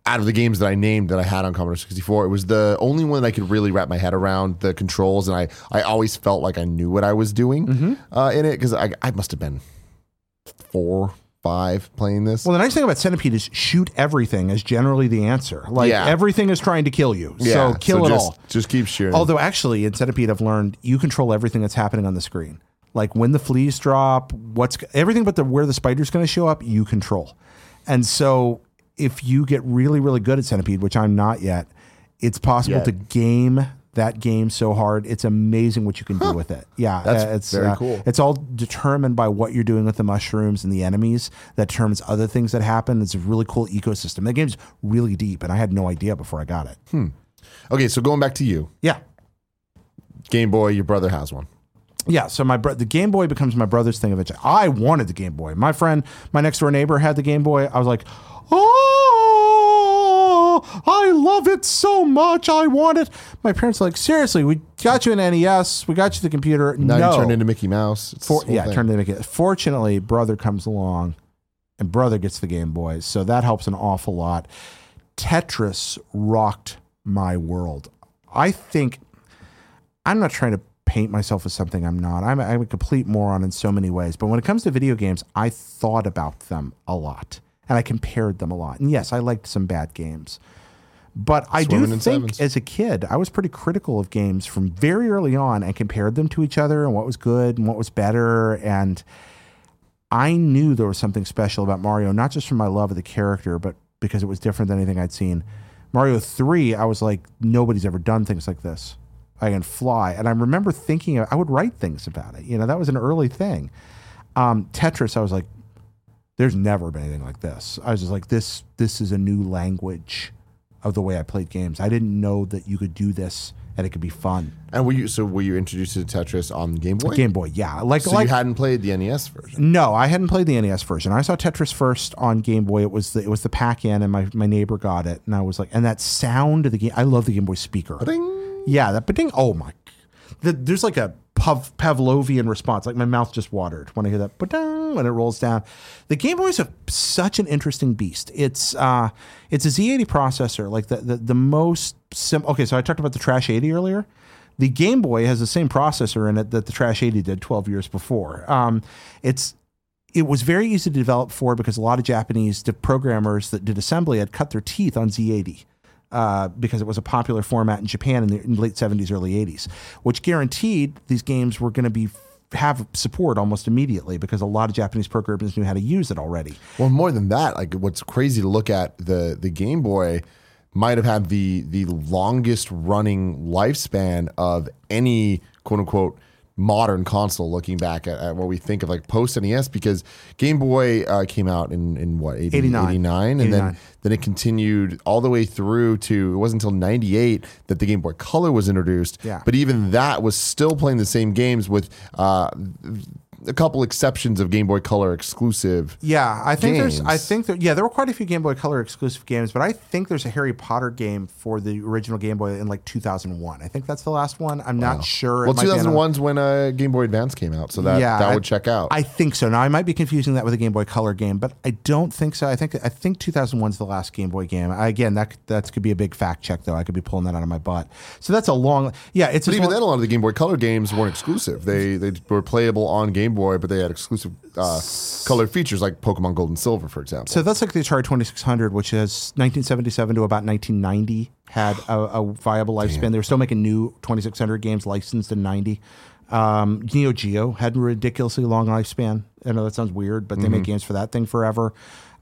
out of the games that I named that I had on Commodore 64. It was the only one that I could really wrap my head around the controls, and I I always felt like I knew what I was doing Mm-hmm. uh, in it because I I must have been four five playing this. Well, the nice thing about Centipede is shoot everything is generally the answer. Like Yeah. everything is trying to kill you. yeah, so kill it just, all. Just keep shooting. Although actually in Centipede I've learned you control everything that's happening on the screen. Like when the fleas drop, what's everything but the where the spider's going to show up, you control. And so if you get really really good at Centipede, which I'm not yet, it's possible Yet. to game that game so hard. It's amazing what you can do with it. Yeah, That's uh, it's very uh, cool. It's all determined by what you're doing with the mushrooms and the enemies. That determines other things that happen. It's a really cool ecosystem. The game's really deep, and I had no idea before I got it. okay, so going back to you, Yeah. Game Boy, your brother has one. Yeah, so my bro- the Game Boy becomes my brother's thing eventually. I wanted the Game Boy. My friend, my next door neighbor had the Game Boy. I was like, oh, I love it so much. I want it. My parents were like, seriously, we got you an NES. We got you the computer. Now no. you turned into Mickey Mouse. It's For, yeah, thing. turned into Mickey. Fortunately, brother comes along, and brother gets the Game Boy, so that helps an awful lot. Tetris rocked my world. I think I'm not trying to paint myself as something I'm not. I'm, I'm a complete moron in so many ways. But when it comes to video games, I thought about them a lot and I compared them a lot. And yes, I liked some bad games. But I do Swimming think sevens. as a kid, I was pretty critical of games from very early on and compared them to each other and what was good and what was better. And I knew there was something special about Mario, not just from my love of the character, but because it was different than anything I'd seen. Mario 3, I was like, nobody's ever done things like this. I can fly. And I remember thinking, I would write things about it. You know, that was an early thing. Um, Tetris, I was like, there's never been anything like this. I was just like, this, this is a new language of the way I played games. I didn't know that you could do this and it could be fun. And were you so were you introduced to Tetris on Game Boy? Game Boy, yeah. Like, so like you hadn't played the NES version. No, I hadn't played the NES version. I saw Tetris first on Game Boy. It was the it was the pack in, and my, my neighbor got it, and I was like, and that sound of the game. I love the Game Boy speaker. Ding. Yeah, that ding. Oh my, the, there's like a Pav, Pavlovian response. Like my mouth just watered when I hear that ba-ding when it rolls down. The Game Boy is a, such an interesting beast. It's uh, it's a Z80 processor, like the the, the most simple. Okay, so I talked about the Trash 80 earlier. The Game Boy has the same processor in it that the Trash 80 did 12 years before. Um, it's it was very easy to develop for because a lot of Japanese programmers that did assembly had cut their teeth on Z80 uh, because it was a popular format in Japan in the in late 70s, early 80s, which guaranteed these games were going to be have support almost immediately because a lot of Japanese programmers knew how to use it already. Well, more than that, like what's crazy to look at the the Game Boy might have had the the longest running lifespan of any quote unquote modern console looking back at, at what we think of like post NES because Game Boy uh, came out in, in what 80, 89. 89 and 89. then then it continued all the way through to it wasn't until 98 that the Game Boy Color was introduced Yeah. but even that was still playing the same games with uh, a couple exceptions of Game Boy Color exclusive Yeah, I think there's. I think there. Yeah, there were quite a few Game Boy Color exclusive games, but I think there's a Harry Potter game for the original Game Boy in like 2001. I think that's the last one. I'm not sure. Well, might be another- 2001's when uh, Game Boy Advance came out, so that that I- would check out. I think so. Now I might be confusing that with a Game Boy Color game, but I don't think so. I think I think 2001's the last Game Boy game. I, again, that that could be a big fact check though. I could be pulling that out of my butt. So that's a long. Yeah, it's but even one- then, a lot of the Game Boy Color games weren't exclusive. They they were playable on Game Boy, but they had exclusive uh, color features like Pokemon Gold and Silver, for example. So that's like the Atari 2600, which has 1977 to about 1990 had a, a viable lifespan. They were still making new 2600 games licensed in 90. Um, Neo Geo had a ridiculously long lifespan. I know that sounds weird, but they Mm-hmm. make games for that thing forever.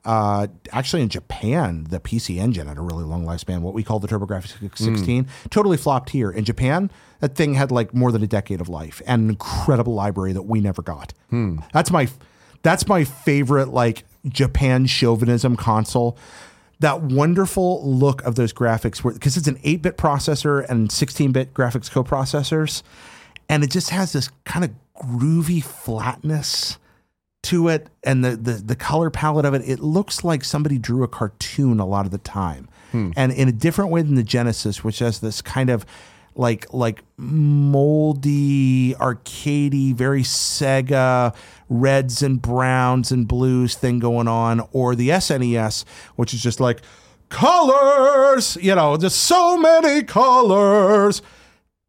Uh, actually, in Japan, the PC Engine had a really long lifespan. What we call the TurboGrafx 16 totally flopped here. In Japan, that thing had like more than a decade of life and an incredible library that we never got. That's my that's my favorite like Japan chauvinism console. That wonderful look of those graphics, because it's an 8 bit processor and 16 bit graphics coprocessors, and it just has this kind of groovy flatness to it and the, the the color palette of it it looks like somebody drew a cartoon a lot of the time. Hmm. And in a different way than the genesis which has this kind of like like moldy arcadey very sega reds and browns and blues thing going on or the snes which is just like colors you know just so many colors.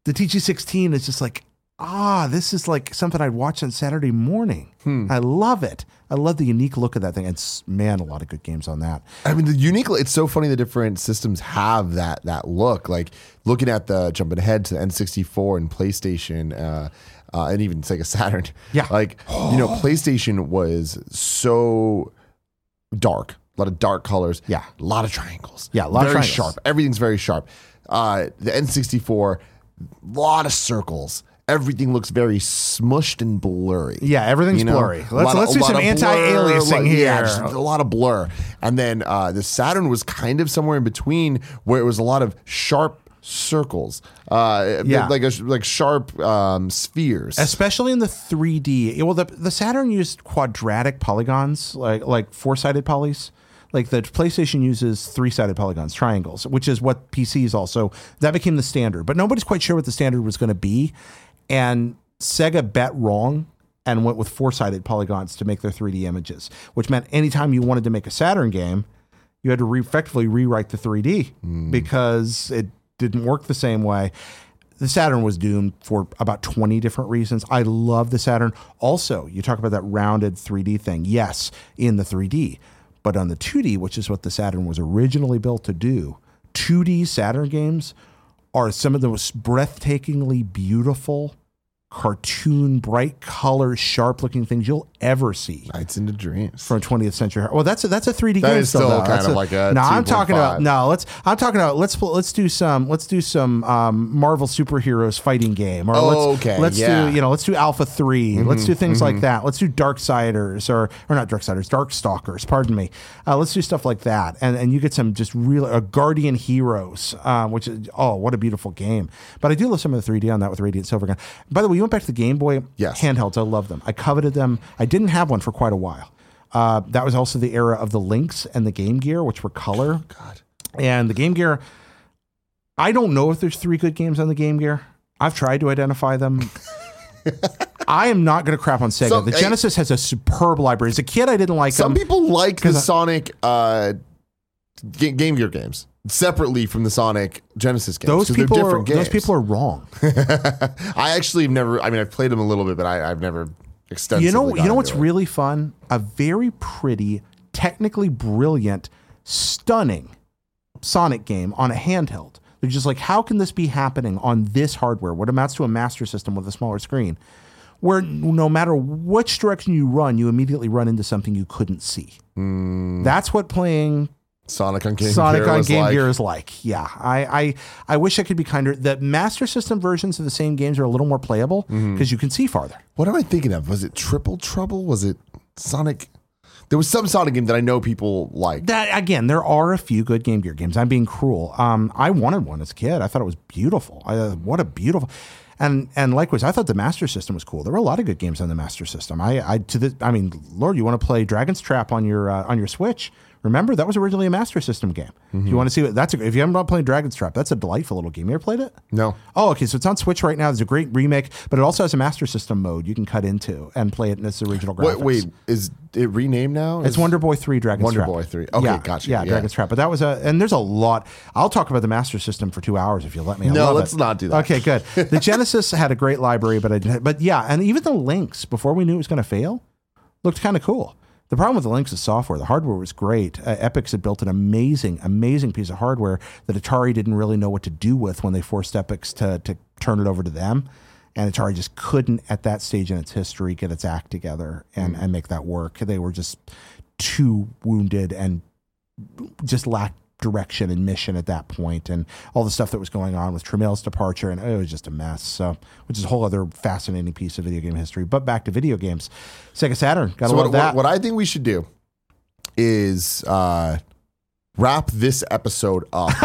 The TG16 is just like, ah, this is like something I'd watch on Saturday morning. I love it. I love the unique look of that thing. It's man, a lot of good games on that. I mean, the unique. It's so funny the different systems have that that look. Like looking at the jumping ahead to the N64 and PlayStation, uh, uh, and even Sega Saturn. Yeah. like you know, (gasps) PlayStation was so dark. A lot of dark colors. Yeah. a lot of triangles. Yeah, a lot of very triangles. sharp. Everything's very sharp. Uh, the N64, a lot of circles. Everything looks very smushed and blurry. Yeah, everything's You know, blurry. Let's lot let's do some anti-aliasing blur, here. Yeah, just a lot of blur. And then uh, the Saturn was kind of somewhere in between, where it was a lot of sharp circles, uh, Yeah. like a, like sharp um, spheres. Especially in the 3D. Well, the the Saturn used quadratic polygons, like like four sided polys. Like the PlayStation uses three sided polygons, triangles, which is what PCs also. That became the standard, but nobody's quite sure what the standard was going to be, and Sega bet wrong and went with four sided polygons to make their 3D images, which meant anytime you wanted to make a Saturn game, you had to re- effectively rewrite the 3D hmm. because it didn't work the same way. The Saturn was doomed for about 20 different reasons. I love the Saturn. Also, you talk about that rounded 3D thing. Yes, in the 3D, but on the 2D, which is what the Saturn was originally built to do, 2D Saturn games are some of the most breathtakingly beautiful, cartoon, bright color, sharp looking things you'll ever see Nights into dreams. from 20th century. Well, that's a, that's a 3D That game. is still, still though. kind That's of like a No, I'm talking 2.5. about no. Let's. I'm talking about let's let's do some let's do some um, Marvel superheroes fighting game or let's Okay, let's yeah. Mm-hmm, do you know let's do Alpha 3 Let's do things like that. Let's do Darksiders or or not Dark Siders, Dark Stalkers. Pardon me. Uh, let's do stuff like that, and and you get some just real uh, Guardian Heroes, uh, which is oh what a beautiful game. But I do love some of the 3D on that with Radiant Silvergun. By the way, you went back to the Game Boy Yes. handhelds. I love them. I coveted them. I didn't have one for quite a while. Uh, that was also the era of the Lynx and the Game Gear, which were color. God. And the Game Gear, I don't know if there's three good games on the Game Gear. I've tried to identify them. (laughs) I am not going to crap on Sega. Some- the I- Genesis has a superb library. As a kid, I didn't like it. Some them. people like the I- Sonic uh, Ga- Game Gear games separately from the Sonic Genesis games. those people, are, different games. those people are wrong. (laughs) I actually have never. I mean, I've played them a little bit, but I, I've never extensively. You know, you know what's it. really fun? A very pretty, technically brilliant, stunning Sonic game on a handheld. They're just like, how can this be happening on this hardware? What amounts to a master system with a smaller screen, where no matter which direction you run, you immediately run into something you couldn't see. Hmm. That's what playing Sonic on Game Sonic Gear on Game like. Gear is like. Yeah, I, I I wish I could be kinder. The Master System versions of the same games are a little more playable because Mm-hmm. you can see farther. What am I thinking of? Was it Triple Trouble? Was it Sonic? There was some Sonic game that I know people like. That again, there are a few good Game Gear games. I'm being cruel. Um, I wanted one as a kid. I thought it was beautiful. I, what a beautiful, and and likewise, I thought the Master System was cool. There were a lot of good games on the Master System. I, I to the, I mean, Lord, you want to play Dragon's Trap on your uh, on your Switch? Remember that was originally a Master System game. If you mm-hmm. want to see what that's, a, if you haven't been playing Dragon's Trap, that's a delightful little game. You ever played it? No. Oh, okay. So it's on Switch right now. There's a great remake, but it also has a Master System mode you can cut into and play it in its original graphics. Wait, wait, is it renamed now? It's Is- Wonder Boy Three, Dragon's Wonder Trap. Wonder Boy 3. Okay, yeah, gotcha. Yeah, Yeah. Dragon's Trap. But that was a, and there's a lot. I'll talk about the Master System for two hours if you let me. I No, let's it. not do that. Okay, good. (laughs) The Genesis had a great library, but I didn't. But yeah, and even the Lynx before we knew it was going to fail, looked kind of cool. The problem with the Lynx is software. The hardware was great. Uh, Epyx had built an amazing, amazing piece of hardware that Atari didn't really know what to do with when they forced Epyx to to turn it over to them. And Atari just couldn't, at that stage in its history, get its act together and, and make that work. They were just too wounded and just lacked direction and mission at that point and all the stuff that was going on with Tramiel's departure and it was just a mess so which is a whole other fascinating piece of video game history but back to video games Sega Saturn gotta So love what, that what, what I think we should do is uh, wrap this episode up. (laughs)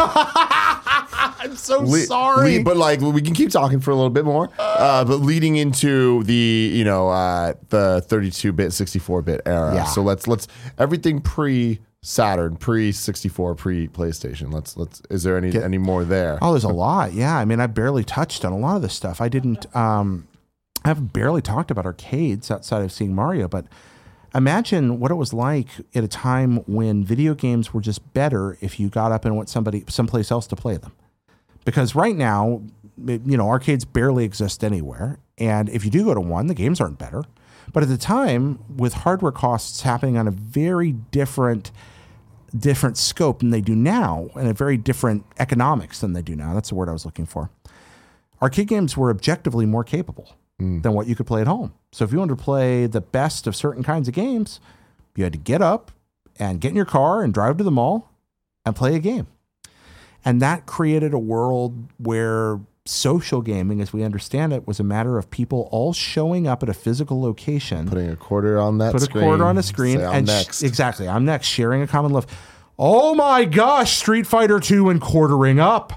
I'm so Le- sorry le- but like we can keep talking for a little bit more. Uh, but leading into the you know uh, the 32-bit, 64-bit era. Yeah. So let's let's everything pre Saturn, pre 64, pre PlayStation. Let's let's. Is there any any more there? Oh, there's a lot. Yeah. I mean, I barely touched on a lot of this stuff. I didn't, um, I've barely talked about arcades outside of seeing Mario, but imagine what it was like at a time when video games were just better if you got up and went somebody someplace else to play them. Because right now, you know, arcades barely exist anywhere. And if you do go to one, the games aren't better. But at the time, with hardware costs happening on a very different different scope than they do now and a very different economics than they do now. That's the word I was looking for. Arcade games were objectively more capable hmm. than what you could play at home. So if you wanted to play the best of certain kinds of games, you had to get up and get in your car and drive to the mall and play a game. And that created a world where social gaming, as we understand it, was a matter of people all showing up at a physical location. Putting a quarter on that. put screen, a quarter on a screen say, I'm and sh- exactly. I'm next. Sharing a common love. Oh my gosh street fighter 2 and quartering up.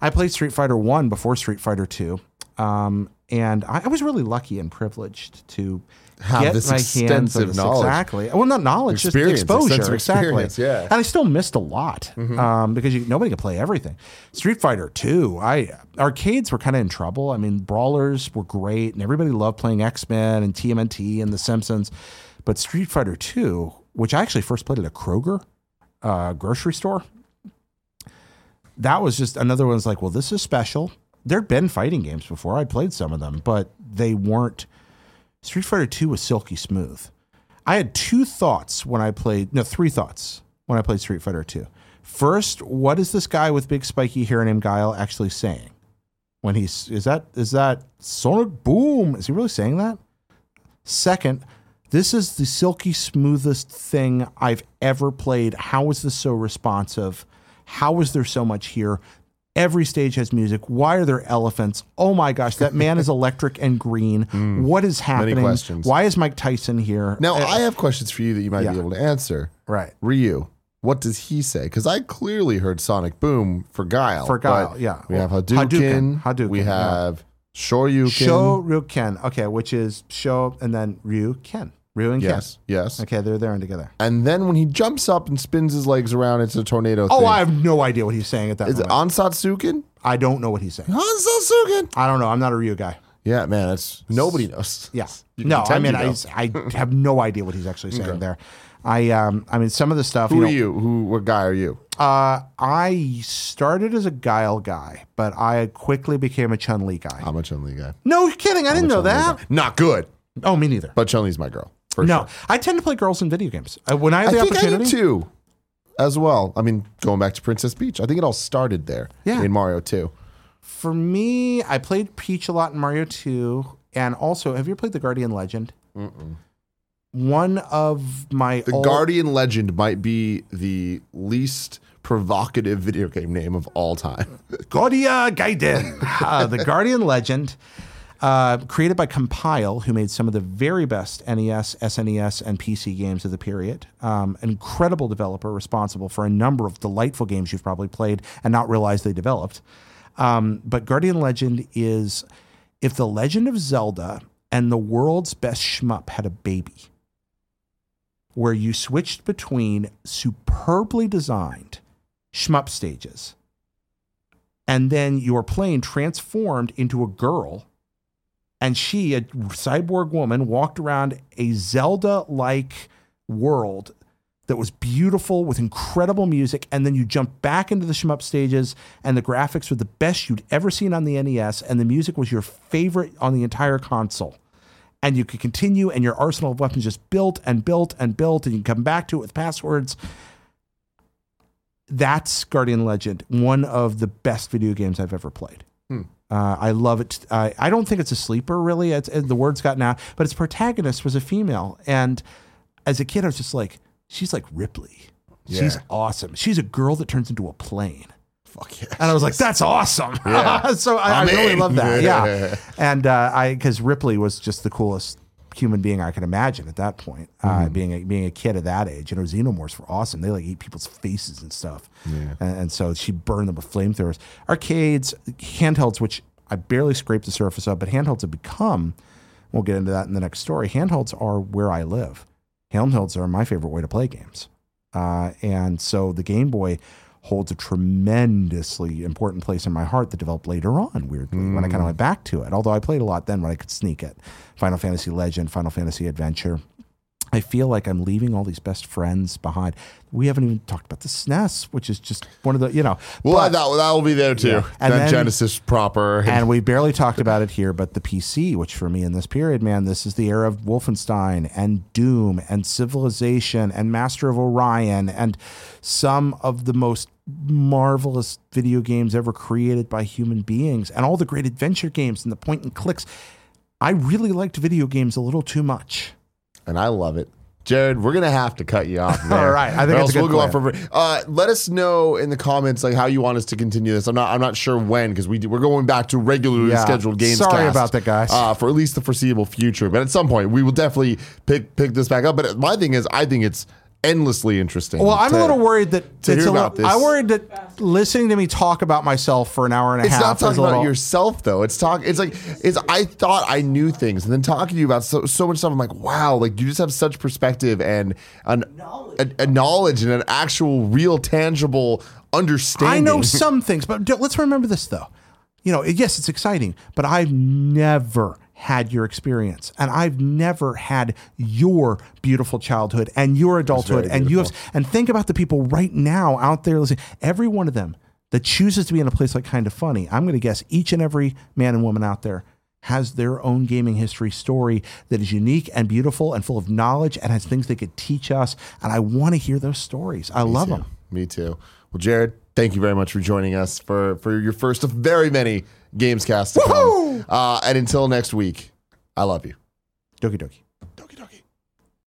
I played street fighter 1 before street fighter 2 um, and I, I was really lucky and privileged to Have get this my hands extensive this. knowledge. exactly. Well not knowledge Experience, just exposure exactly. yeah. and i still missed a lot um, because you, nobody could play everything. Street fighter 2 i arcades were kind of in trouble. I mean brawlers were great and everybody loved playing x-men and tmnt and the simpsons. But street fighter 2 which i actually first played at a kroger uh, grocery store that was just another one's like well this is special. There'd been fighting games before. I'd played some of them but they weren't street fighter 2 was silky smooth I had two thoughts when I played, no, three thoughts when I played Street Fighter 2. First, what is this guy with big spiky hair named Guile actually saying? When he's, is that, is that Sonic Boom? Is he really saying that? Second, this is the silky smoothest thing I've ever played. How is this so responsive? How is there so much here? Every stage has music. Why are there elephants? Oh my gosh, that man is (laughs) electric and green. What is happening? questions. Why is Mike Tyson here? Now Uh, I have questions for you that you might yeah. be able to answer. right. Ryu, what does he say? Because I clearly heard Sonic Boom for Guile. For Guile, yeah. We have Hadouken, Hadouken. Hadouken, we yeah. have Shoryuken. Sho Okay, which is Sho and then Ryu Ken. Ryu and Yes, yes. Ken. Okay, they're there and together. And then when he jumps up and spins his legs around, it's a tornado Oh, thing. I have no idea what he's saying at that Is it moment. Ansatsuken? I don't know what he's saying. Ansatsuken. I don't know. I'm not a Ryu guy. Yeah, man, that's nobody knows. Yeah. (laughs) You can No, I pretend mean, you know. I, I have no idea what he's actually saying there. I um I mean some of the stuff Who you are know, you? Who? What guy are you? Uh, I started as a Guile guy, but I quickly became a Chun Li guy. I'm a Chun Li guy. no kidding, I didn't know that. Not good, Oh, me neither. but Chun Li's my girl. No, sure. I tend to play girls in video games. Uh, when I have I the think I opportunity, do too, as well. I mean, going back to Princess Peach, I think it all started there. Yeah. in Mario 2. For me, I played Peach a lot in Mario 2. And also, have you ever played The Guardian Legend? One of my The old- Guardian Legend might be the least provocative (laughs) video game name of all time. Guardic Gaiden, uh, (laughs) the Guardian Legend, uh, created by Compile, who made some of the very best NES, SNES, and PC games of the period. Um, an incredible developer responsible for a number of delightful games you've probably played and not realized they developed. Um, but Guardian Legend is if the Legend of Zelda and the world's best shmup had a baby, where you switched between superbly designed shmup stages and then your plane transformed into a girl and she a cyborg woman walked around a zelda like world that was beautiful with incredible music. And then you jump back into the shmup stages and the graphics were the best you'd ever seen on the nes and the music was your favorite on the entire console. And you could continue and your arsenal of weapons just built and built and built and you can come back to it with passwords. That's Guardian Legend, one of the best video games I've ever played. Uh, I love it. I I don't think it's a sleeper, really. It's, the word's gotten out, but its protagonist was a female. And as a kid, I was just like, she's like Ripley. She's Yeah. awesome. She's a girl that turns into a plane. Fuck yeah. And I was like, that's awesome. (laughs) so I, I really love that. Yeah. (laughs) and uh, I, because Ripley was just the coolest human being I could imagine at that point, uh, being, a, being a kid at that age. You know, xenomorphs were awesome. They like eat people's faces and stuff. And, and so she burned them with flamethrowers. Arcades, handhelds, which I barely scraped the surface of, but handhelds have become, we'll get into that in the next story. Handhelds are where I live. Handhelds are my favorite way to play games. Uh, and so the Game Boy holds a tremendously important place in my heart that developed later on, weirdly, when I kind of mm. went back to it. Although I played a lot then when I could sneak it. Final Fantasy Legend, Final Fantasy Adventure. I feel like I'm leaving all these best friends behind. We haven't even talked about the SNES, which is just one of the, you know. Well, but- that that will be there too. And that then- Genesis proper. and we barely talked about it here, but the PC, which for me in this period, man, this is the era of Wolfenstein and Doom and Civilization and Master of Orion and some of the most marvelous video games ever created by human beings and all the great adventure games and the point and clicks. I really liked video games a little too much. And I love it. Jared, we're gonna have to cut you off. (laughs) There. All right, I think it's a else good we'll go plan. on for. Uh, let us know in the comments like how you want us to continue this. I'm not. I'm not sure when because we do, we're going back to regularly Yeah. scheduled games. Sorry cast, about that, guys. Uh, for at least the foreseeable future, but at some point we will definitely pick pick this back up. But my thing is, I think it's endlessly interesting. Well, I'm to- a little worried that to hear about little, this. I'm worried that listening to me talk about myself for an hour and a It's half not talking a little, about yourself though. It's talk. It's like it's. I thought I knew things, and then talking to you about so, so much stuff. I'm like, wow, like you just have such perspective and an, a, a knowledge and an actual, real, tangible understanding. I know (laughs) some things, but let's remember this though. You know, yes, it's exciting, but I've never had your experience. And I've never had your beautiful childhood and your adulthood and you have and think about the people right now out there listening every one of them that chooses to be in a place like kind of funny i'm going to guess each and every man and woman out there has their own gaming history story that is unique and beautiful and full of knowledge and has things they could teach us. And i want to hear those stories. I love them. Me too. Well, Jared, thank you very much for joining us for for your first of very many games cast to come. Uh, and until next week, I love you. doki doki